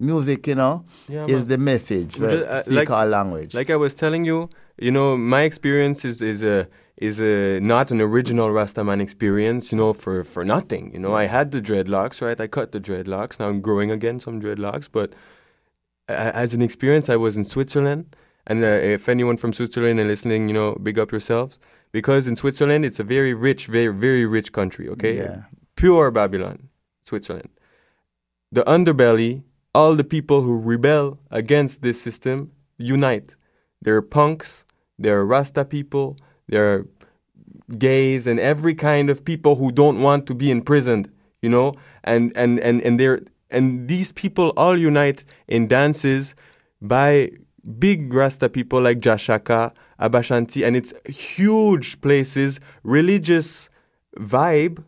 music, you know, Yeah, is man. the message. We just, uh, speak like- our language. Like I was telling you, you know, my experience is is a is a not an original Rastaman experience. You know, for for nothing. You know, I had the dreadlocks, right? I cut the dreadlocks. Now I'm growing again some dreadlocks, but a- as an experience, I was in Switzerland. And uh, if anyone from Switzerland is listening, you know, big up yourselves because in Switzerland it's a very rich, very very rich country. Okay, Yeah. pure Babylon, Switzerland. The underbelly, all the people who rebel against this system unite. There are punks, there are Rasta people, there are gays, and every kind of people who don't want to be imprisoned. You know, and and and and they're and these people all unite in dances by big Rasta people like Jah Shaka, Abashanti, and it's huge places, religious vibe,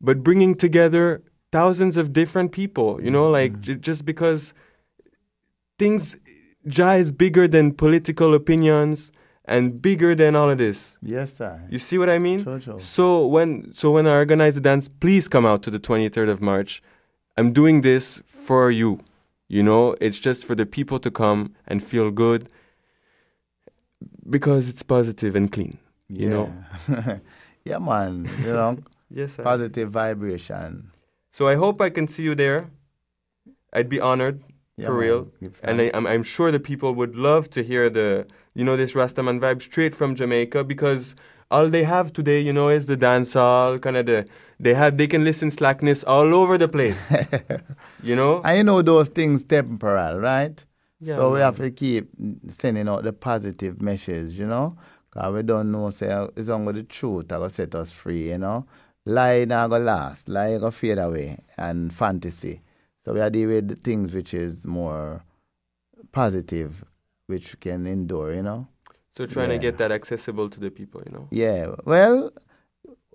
but bringing together thousands of different people. You know, like mm. j- just because things, Jah is bigger than political opinions and bigger than all of this. yes, sir. You see what I mean? Sure. So when so when I organize the dance, please come out to the 23rd of March. I'm doing this for you. You know, it's just for the people to come and feel good because it's positive and clean. You know. Yeah. (laughs) yeah, man. You know, (laughs) Yes, sir. positive vibration. So I hope I can see you there. I'd be honored Yeah, for real, and I. I'm I'm sure the people would love to hear the you know this Rastaman vibe straight from Jamaica because all they have today, you know, is the dancehall kind of the they have they can listen slackness all over the place. (laughs) you know, And you know those things temporal, right? Yeah, so we have to keep sending out the positive message, you know? Because we don't know, say, it's only the truth that will set us free, you know? Lie not going to last. Lie to fade away. And fantasy. So we are dealing with things which is more positive, which can endure, you know? So trying to get that accessible to the people. You know, Yeah, well,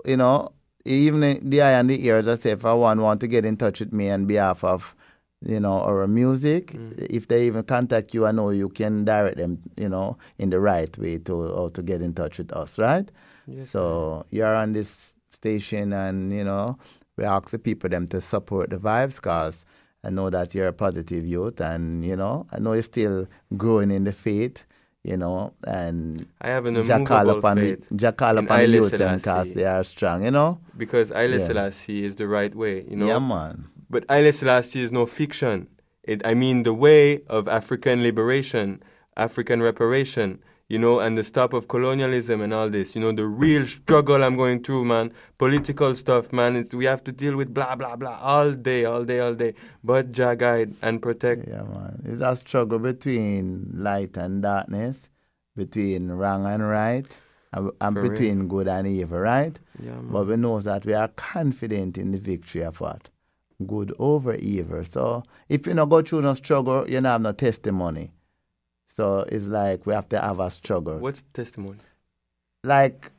you know, even the eye and the ears, I say, if I want, want to get in touch with me on behalf of, you know, our music, mm. if they even contact you, I know you can direct them, you know, in the right way to how to get in touch with us, right? Yes, so you're on this station, and you know, we ask the people them to support the vibes, cause I know that you're a positive youth, and you know, I know you're still growing in the faith. You know, and I have an call immovable upon faith the, call upon the youth them Selassie. cause they are strong, you know? because Haile Yeah. Selassie is the right way. You know, Yeah, man. But Haile Selassie is no fiction. It, I mean, the way of African liberation, African reparation, you know, and the stop of colonialism and all this. You know, the real struggle I'm going through, man. Political stuff, man. It's, we have to deal with blah, blah, blah all day, all day, all day. But Jah guide and protect. Yeah, man. It's a struggle between light and darkness, between wrong and right, and, and For real. between good and evil, right? Yeah, man. But we know that we are confident in the victory of what? Good over evil. So if you not go through no struggle, you don't have no testimony. So it's like we have to have a struggle. What's testimony? like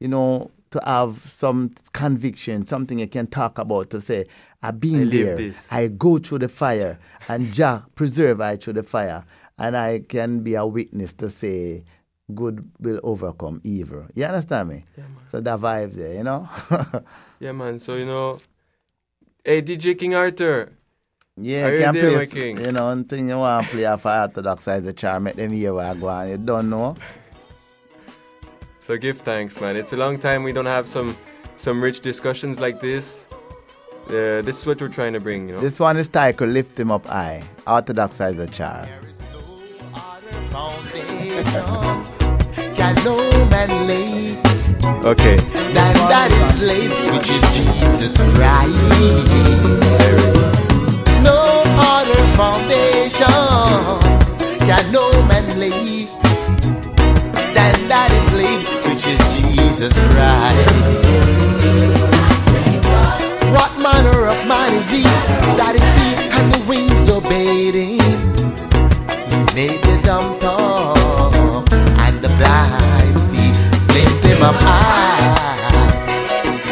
you know to have some conviction something you can talk about to say i've been I there this. i go through the fire and jah preserve i through the fire and i can be a witness to say good will overcome evil you understand me Yeah, man. so that vibe there you know (laughs) Yeah, man. So, you know, hey, DJ King Arthur. Yeah Are you you can there, play king? you know anything you want to play for orthodox Issachar make them hear what I go on you don't know So give thanks, man. It's a long time we don't have some some rich discussions like this. Uh, this is what we're trying to bring, you know. this one is titled lift him up high orthodox Issachar Can no man lay Okay. than that is late, which is Jesus Christ no other foundation can no man lay than that is laid, which is Jesus Christ. What manner of man is he that is he and the winds him? He made the dumb talk and the blind see, high,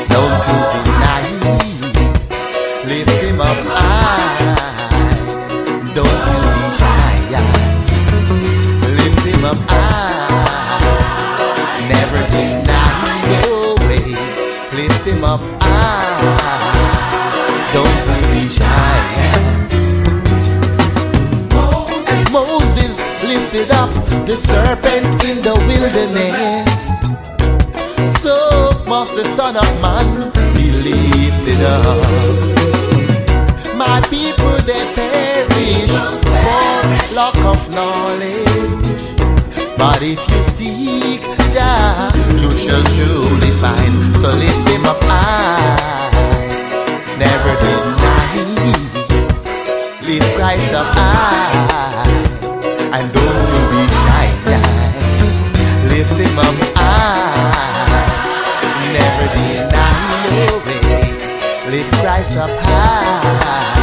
so to the serpent in the wilderness, so must the Son of Man be lifted up. My people they perish for lack of knowledge. But if you seek Jah, you shall surely find. So lift him up high, never deny. Lift Christ up high, High, never. No way. Lift Christ up high,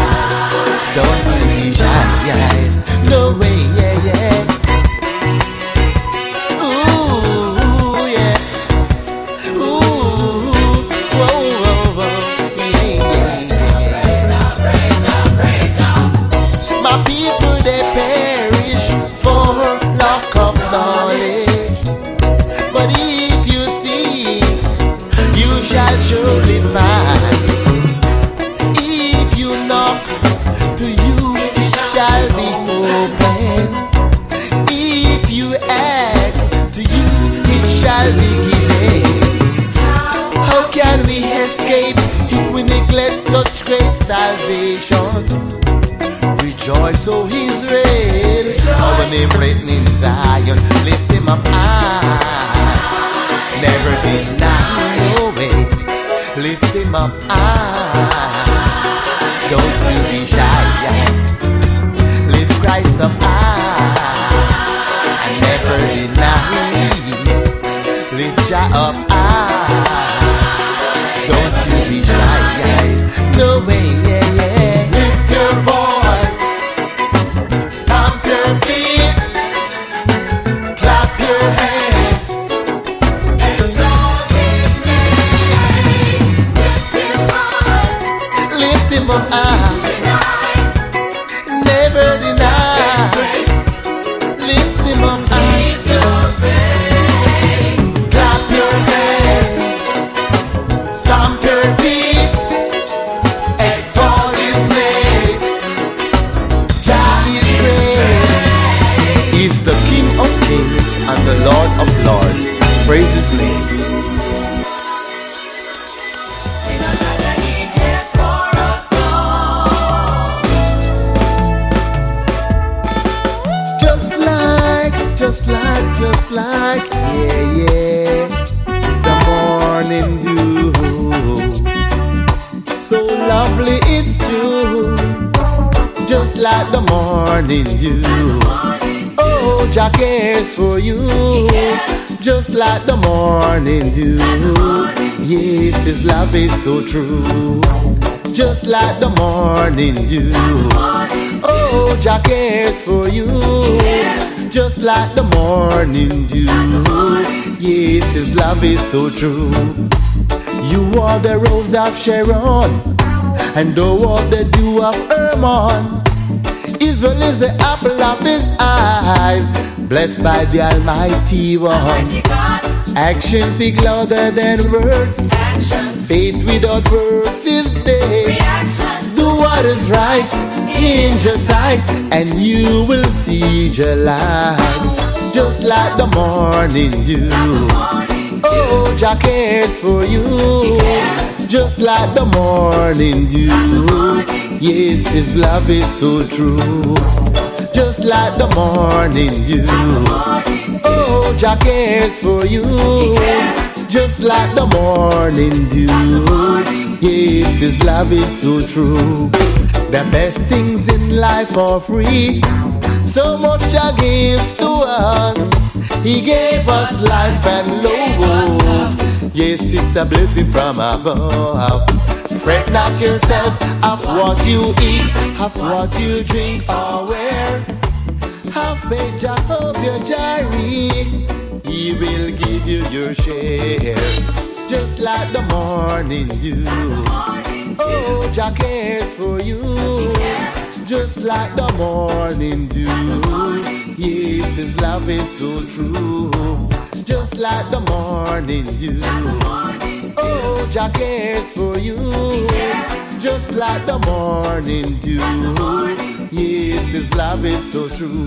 salvation? Rejoice, O Israel, our name written in Zion. Lift him up high, never deny, no way. Lift him up high, true. Just like the morning dew. Oh, Jah cares for you. Just like the morning dew. Yes, His love is so true. You are the rose of Sharon, and thou art the dew of Hermon. Israel is the apple of His eyes, blessed by the Almighty One. Actions speak louder than words. Faith without works is dead. Do what is right in your sight, and you will see your light. Just like the morning dew. Oh, Jah cares for you. Just like the morning dew. Yes, His love is so true. Just like the morning dew. Oh, Jah cares for you. Just like the morning dew. Yes, His love is so true. The best things in life are free. So much Jah gives to us. He gave us life and love. Yes, it's a blessing from above. Fret not yourself of what you eat, of what you drink or wear. Have faith, Jehovah Jireh. He will give you your share. Just like the morning dew. Oh, Jah cares for you. Just like the morning dew. Yes, His love is so true. Just like the morning dew. Oh, Jah cares for you, just like the morning dew. Yes, His love is so true.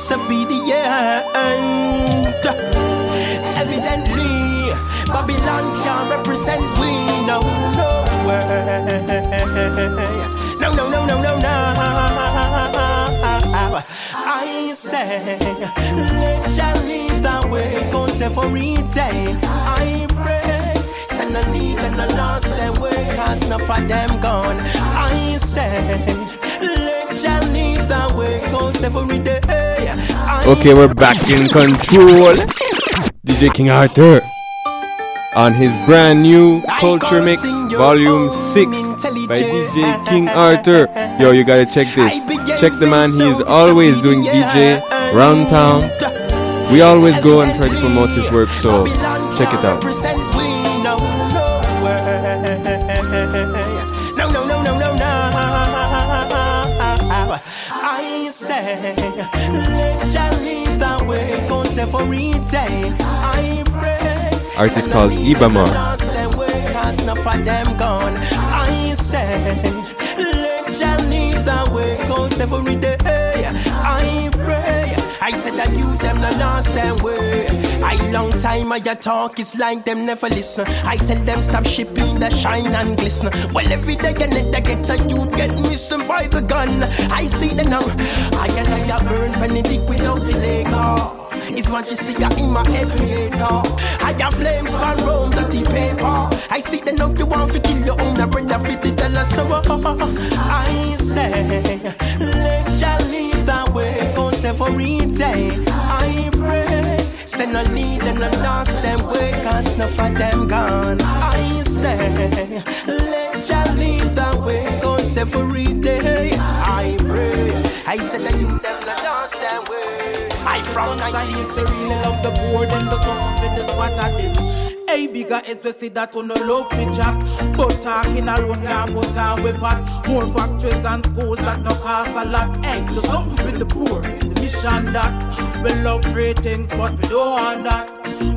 Disobedient. Evidently, Babylon can't represent we no no way. No no no no no no. I say, let Jah lead the way, cause every day I pray. Send a lead and a lost them way, cause enough of them gone. I say, let Jah lead the way, cause every day I Okay, we're back in control. DJ King Arthur on his brand new Culture Mix Volume 6 by DJ King Arthur. Yo, you gotta check this. Check the man, he is always doing DJ round town. We always go and try to promote his work, so check it out. Artist called Ibama. Lost them way, cause enough of them gone. I say, let Jah lead the way, cause every day I pray. I said that you them no lost them way. I long time I ya talk, it's like them never listen. I tell them stop shipping the shine and glisten. Well every day and then they get a you get missing by the gun. I see them now. I and I burn Benedict without the leg. Oh. His majesty got in my head creator. I got flames span round dirty paper. I see the know you want to kill your own brother fit the dollar so uh, uh, uh, I say let Jah lead that way cause every day I pray Send no lead and no lost them way cause enough of them gone I from 19 They really love the board and the song for the squat at them. Hey, bigger is we see that on the love for chat. But talking around can't put on we pot. More factories and schools that no cost a lot. Hey, do something for the poor. The mission that we love free things, but we don't want that.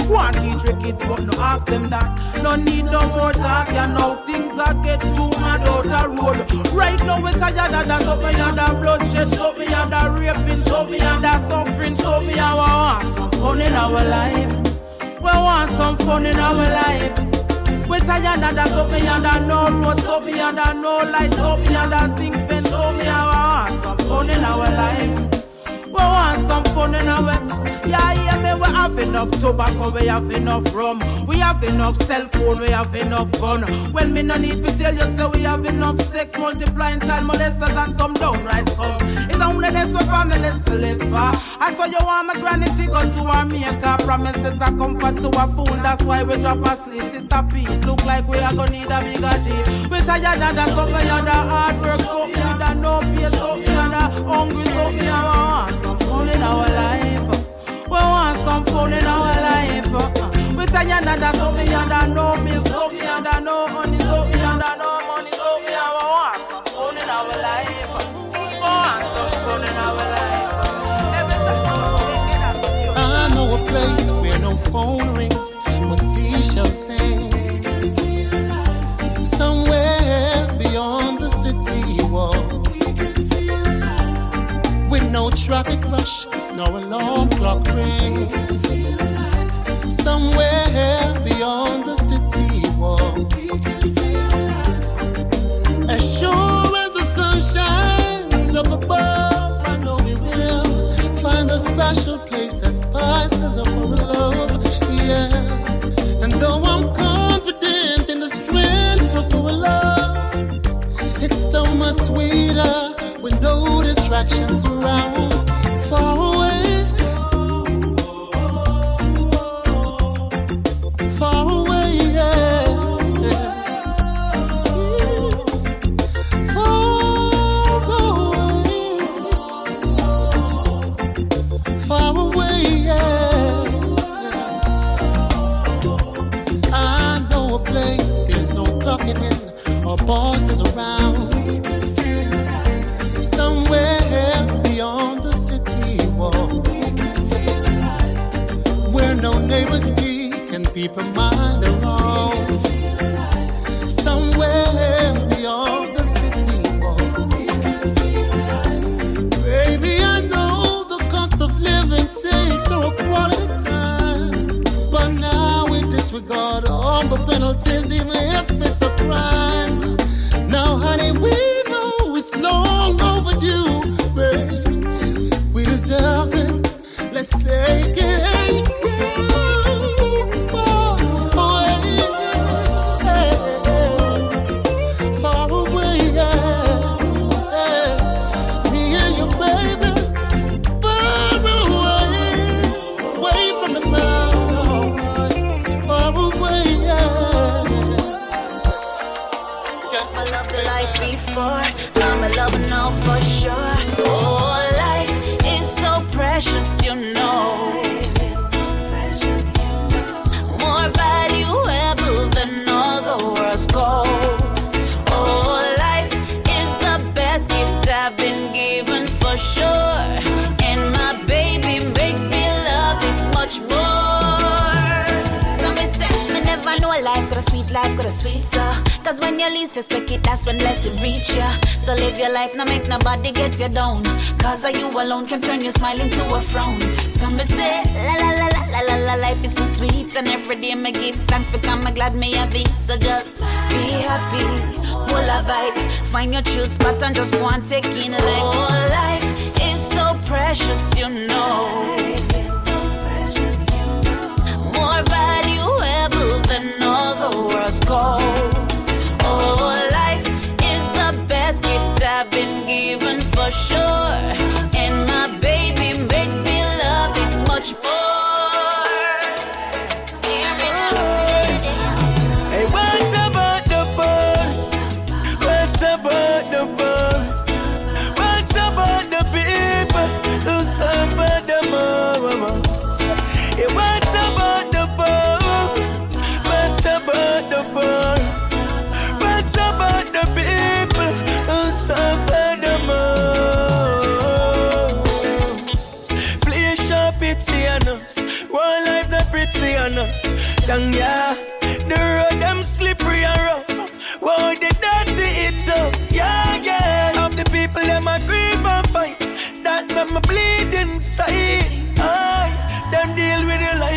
Want to teach we kids, but no ask them that. No need no more talk, you know things are get too mad out the road. Right now we tired of that, so we under bloodshed, so we under raping, so we under suffering, so we are want some fun in our life. We want some fun in our life. We tired of that, so we under no road, so we under no light, so we under zinc fence, so we are want some fun in our life. We want some fun in our Yeah, yeah, me, we have enough tobacco, we have enough rum, we have enough cell phone, we have enough gun. Well, me no need to tell you, say we have enough sex, multiplying child molesters and some downright scum. It's only this way families to live for. I saw you want my granny figure to our maker, promises are comfort to a fool, that's why we drop our asleep. Sister Pete, look like we are gonna need a bigger G. We tired of that, so we under hard work, so we under no pay, so we under hungry, so we are some fun in our life. We want some fun in our life. We tired of that, so we under no milk, so we under no honey, so we under no money, so we are- we want some fun in our life. We want some fun in our life. I know a place where no phone rings, but seashells sing. Traffic rush, no alarm clock rings. Somewhere beyond the city walls, as sure as the sun shines up above, I know we will find a special place that spices up our love. Yeah, and though I'm confident in the strength of our love, it's so much sweeter with no distractions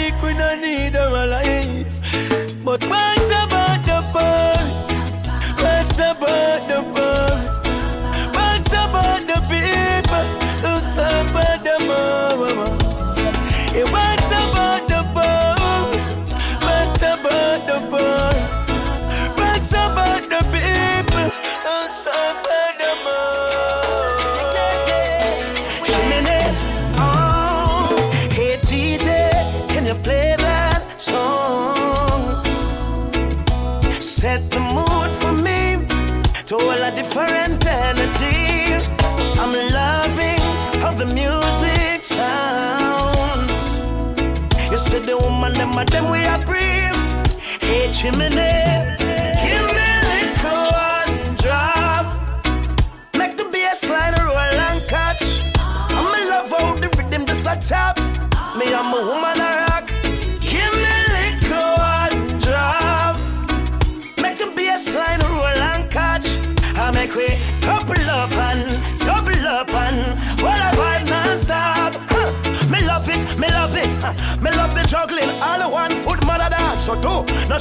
weak, we don't need them alive. But why chimney.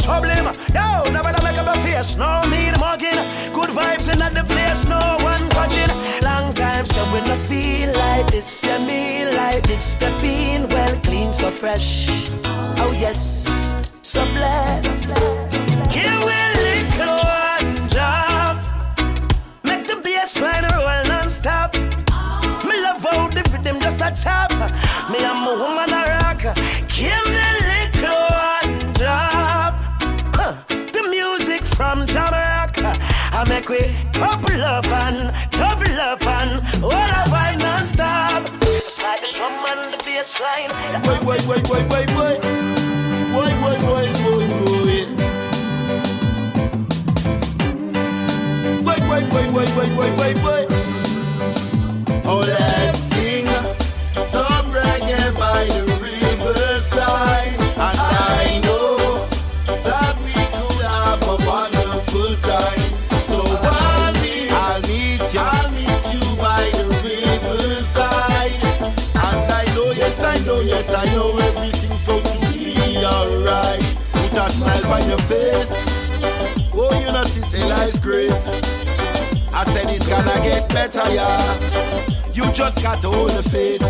trouble him. Yo, nobody make up a face, no need mugging. Good vibes in the place, no one watching. Long time, so when I feel like this, yeah, me like this, the bean well clean, so fresh. Oh yes. wait, wait. I said it's gonna get better, yeah. You just got to hold the faith.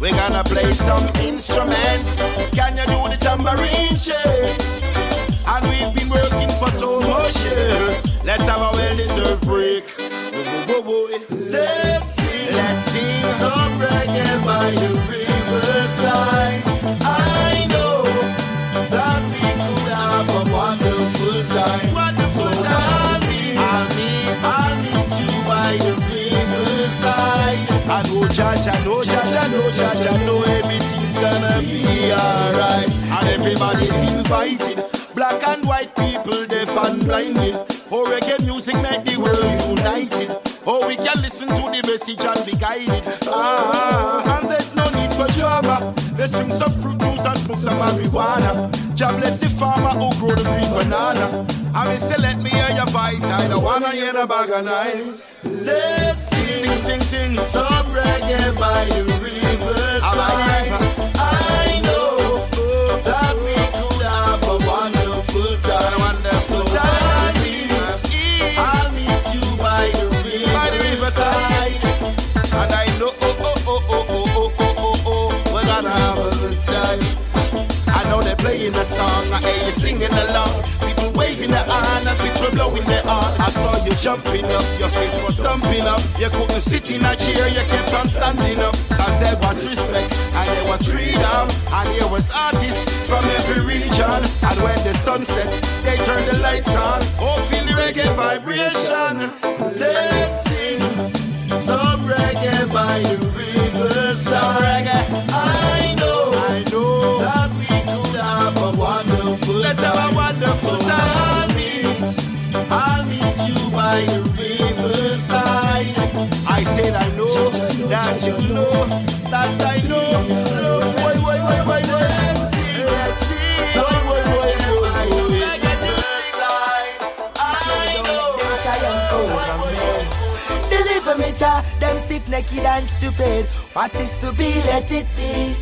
We're gonna play some instruments. Can you do the tambourine shake? And we've been working for so much years. Let's have a well-deserved break. Let's sing, let's sing some reggae by the riverside. Everybody's invited. Black and white people, deaf and blinded. Oh, reggae music make the world united. Oh, we can listen to the message and be guided. Ah, and there's no need for drama. Let's drink some fruit juice and smoke some marijuana. Jah bless the farmer who grow the green banana. I mean, say, let me hear your voice. I don't wanna hear the bag of knives. Let's sing, sing, sing, sing some reggae by the riverside. Playing a song, I hear you by the riverside. And I know we're gonna have a good time. I know they're playing the song. Hey, you're singing along. Hand and people blowing their horn. I saw you jumping up, your face was thumping up. You couldn't sit in a chair, you kept on standing up. Cause there was respect and there was freedom. And there was artists from every region. And when the sun set, they turn the lights on. Oh, feel the reggae vibration. Let's sing some reggae by the reggae. I know, I know that we could have a wonderful Let's have a wonderful time. I necked and stupid. What is to be, let it be.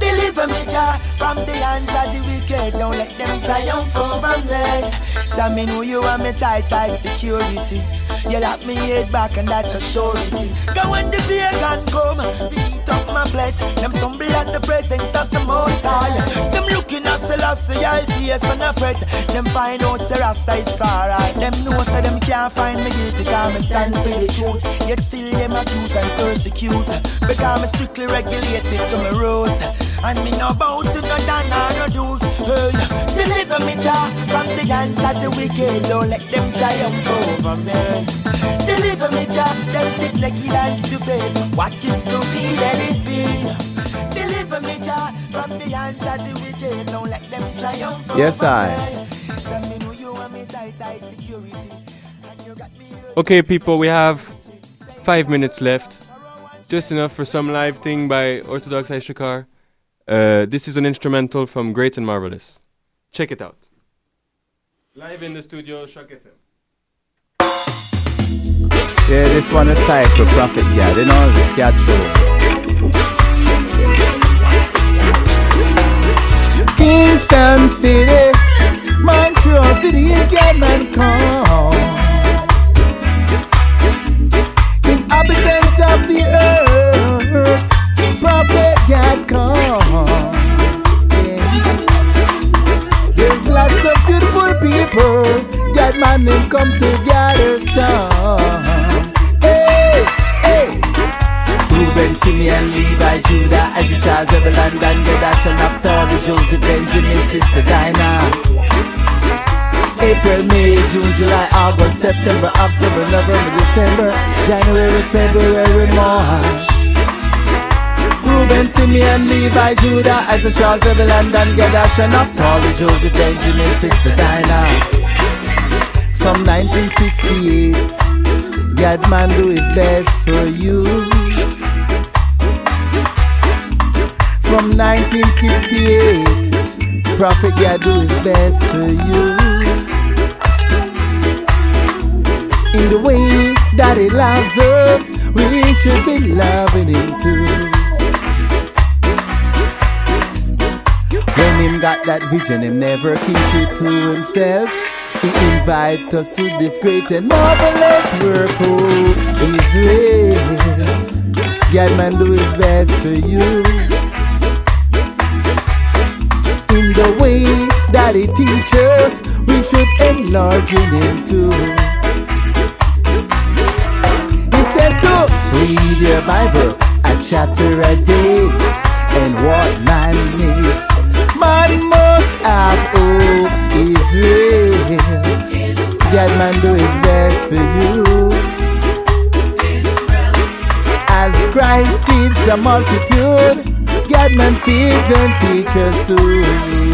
Deliver me, Jah, from the hands of the wicked. Don't let them triumph over me. Jah, me know you are me tight, tight security. You lock me head back and that's a surety. Go when the pagan come, beat up my flesh. Them stumble at the presence of the Most High. Them looking at the Selassie, I face and a fret. Them find out Serasta is far right. Them know say them can't find me guilty, cause me stand for the truth. Yet still them accuse and persecute. Because me strictly regulated to my roots. And me no bow to no dan or no dudes. Hey, deliver me, Jah, from the hands of the wicked. Don't let them triumph over me. Deliver me, Jah, them stiff necked and stupid. What is to be, let it be. Deliver me, Jah, from the hands of the wicked. Don't let them triumph Yes, over I. me. Jah, me know you want me tight, tight security. And you got me Okay, people, we have five minutes left. Just enough for some live thing by Orthodox Issachar. Uh, this is an instrumental from Great and Marvelous. Check it out. Live in the studio, Shock FM. Yeah, this one is tied to Prophet Gad, you know, this cat show. Kingston City, Montreal City, again, man, come. Inhabitants of the earth, God, come. There's lots of beautiful people, God, man, them come together, some. Hey, hey. Reuben, Simeon, Levi, Judah, Issachar, Zebulun, Dan, Gad, Asher, and Naphtali, Joseph, Benjamin, Sister Dinah. April, May, June, July, August, September, October, November, December, January, February, March. Reuben, Simeon, Levi, Judah, Issachar, Zebulun, Dan, Gad, Asher, and Naphtali, Joseph, Benjamin, Sister Dinah. From 1968, Gadman do his best for you. From 1968, Prophet Gad do his best for you. In the way that he loves us, we should be loving him too. Got that vision, him never keep it to himself. He invite us to this great and marvelous work. Oh, Israel, Gadman do his best for you. In the way that he teaches, we should enlarge in him too. He said to read your Bible a chapter a day, and what man needs, man must have. Oh, Israel, do his best for you. As Christ feeds the multitude, Gadman feeds and teaches too.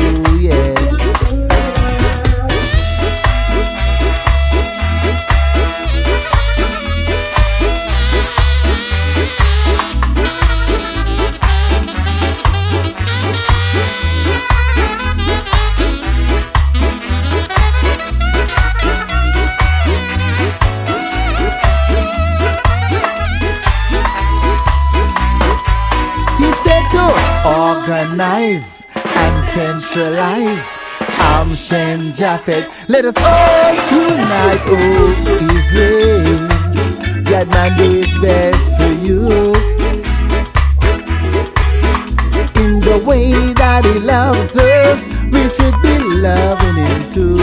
Organize and centralize. I'm Shem Japhet. Let us all unite. Oh, Israel. Gadman do his best for you. In the way that he loves us, we should be loving him too.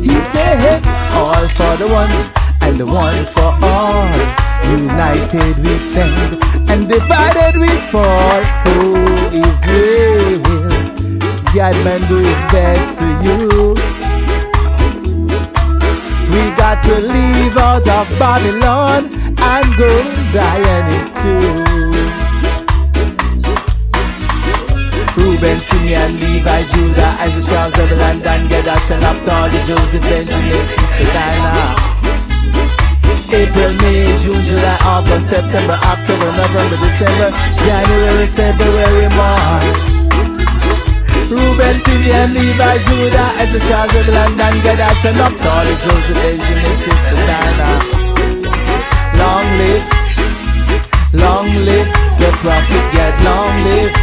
He said, all for the one and the one for all. United we stand and divided we fall. Oh, Israel, Gadman do his best for you. We got to leave out of Babylon and go to Zion, it's true. Reuben, Simeon, Levi, Judah, Issachar, Zebulun, Dan, Gad, Asher, Naphtali, Joseph, Benjamin, Sister Dinah. April, May, June, July, August, September, October, November, December, January, February, March. Reuben, Simeon, Levi, Judah, Issachar, Zebulun, Dan, Gad, Asher, Naphtali, Joseph, Benjamin, Sister Dinah. Long live, long live the prophet, get long live.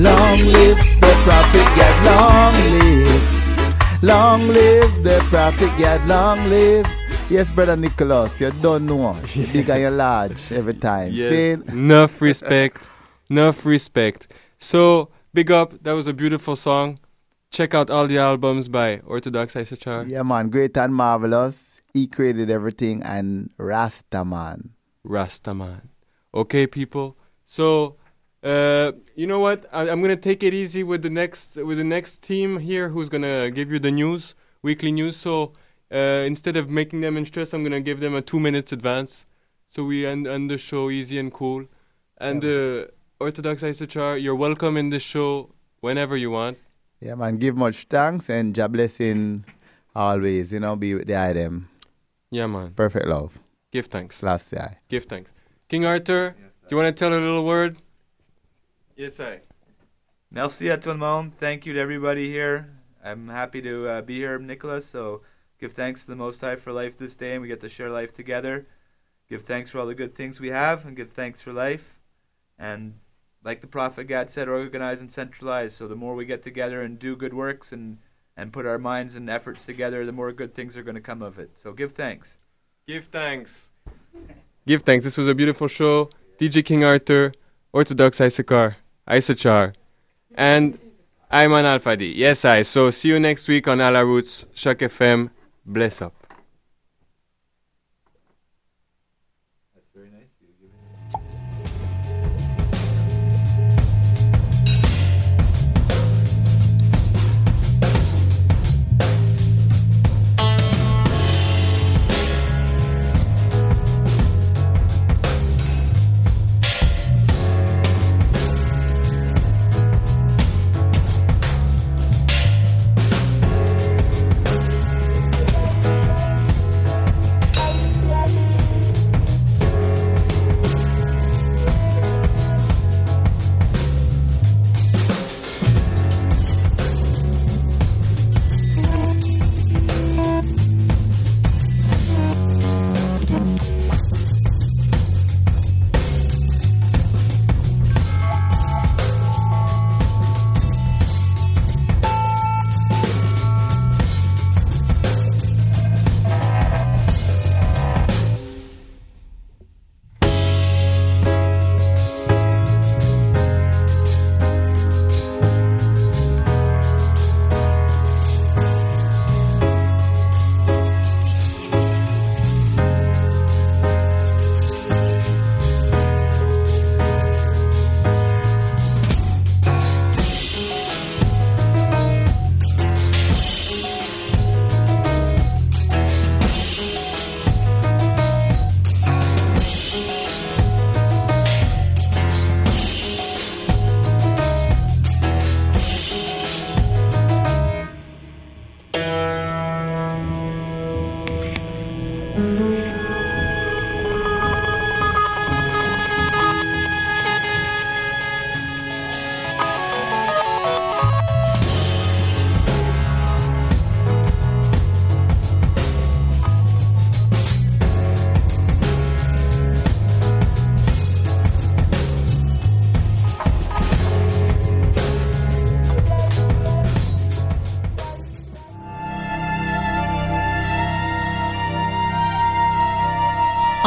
Long live the prophet, get long live. Long live the prophet, get long live. Yes, brother Nicholas, you don't know. (laughs) You big and you large every time. Yes. See? Enough respect. Enough respect. So, big up. That was a beautiful song. Check out all the albums by Orthodox Issachar. Yeah, man, great and marvelous. He created everything and Rastaman. Rastaman. Okay, people. So, uh, you know what? I, I'm gonna take it easy with the next with the next team here, who's gonna give you the news, weekly news. So, uh, instead of making them in stress, I'm gonna give them a two minutes advance, so we end, end the show easy and cool. And uh, Orthodox Issachar, you're welcome in the show whenever you want. Yeah, man, give much thanks and job blessing always, you know, be with the item. Yeah, man. Perfect love. Give thanks. Last year. Give thanks. King Arthur, do you want to tell a little word? Yes, I. Merci à tout le monde. Thank you to everybody here. I'm happy to uh, be here, Nicholas. So give thanks to the Most High for life this day, and we get to share life together. Give thanks for all the good things we have, and give thanks for life. And like the Prophet Gad said, organize and centralize. So the more we get together and do good works and and put our minds and efforts together, the more good things are going to come of it. So give thanks. Give thanks. Give thanks. This was a beautiful show. DJ King Arthur, Orthodox Issachar, Issachar, and Ayman Al Fadi. Yes, I. So see you next week on Ala Roots, Shock FM. Bless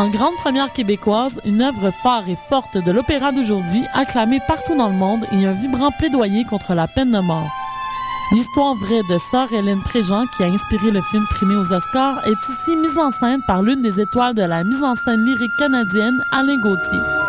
En grande première québécoise, une œuvre phare et forte de l'opéra d'aujourd'hui, acclamée partout dans le monde et un vibrant plaidoyer contre la peine de mort. L'histoire vraie de Sœur Hélène Préjean, qui a inspiré le film primé aux Oscars, est ici mise en scène par l'une des étoiles de la mise en scène lyrique canadienne, Alain Gauthier.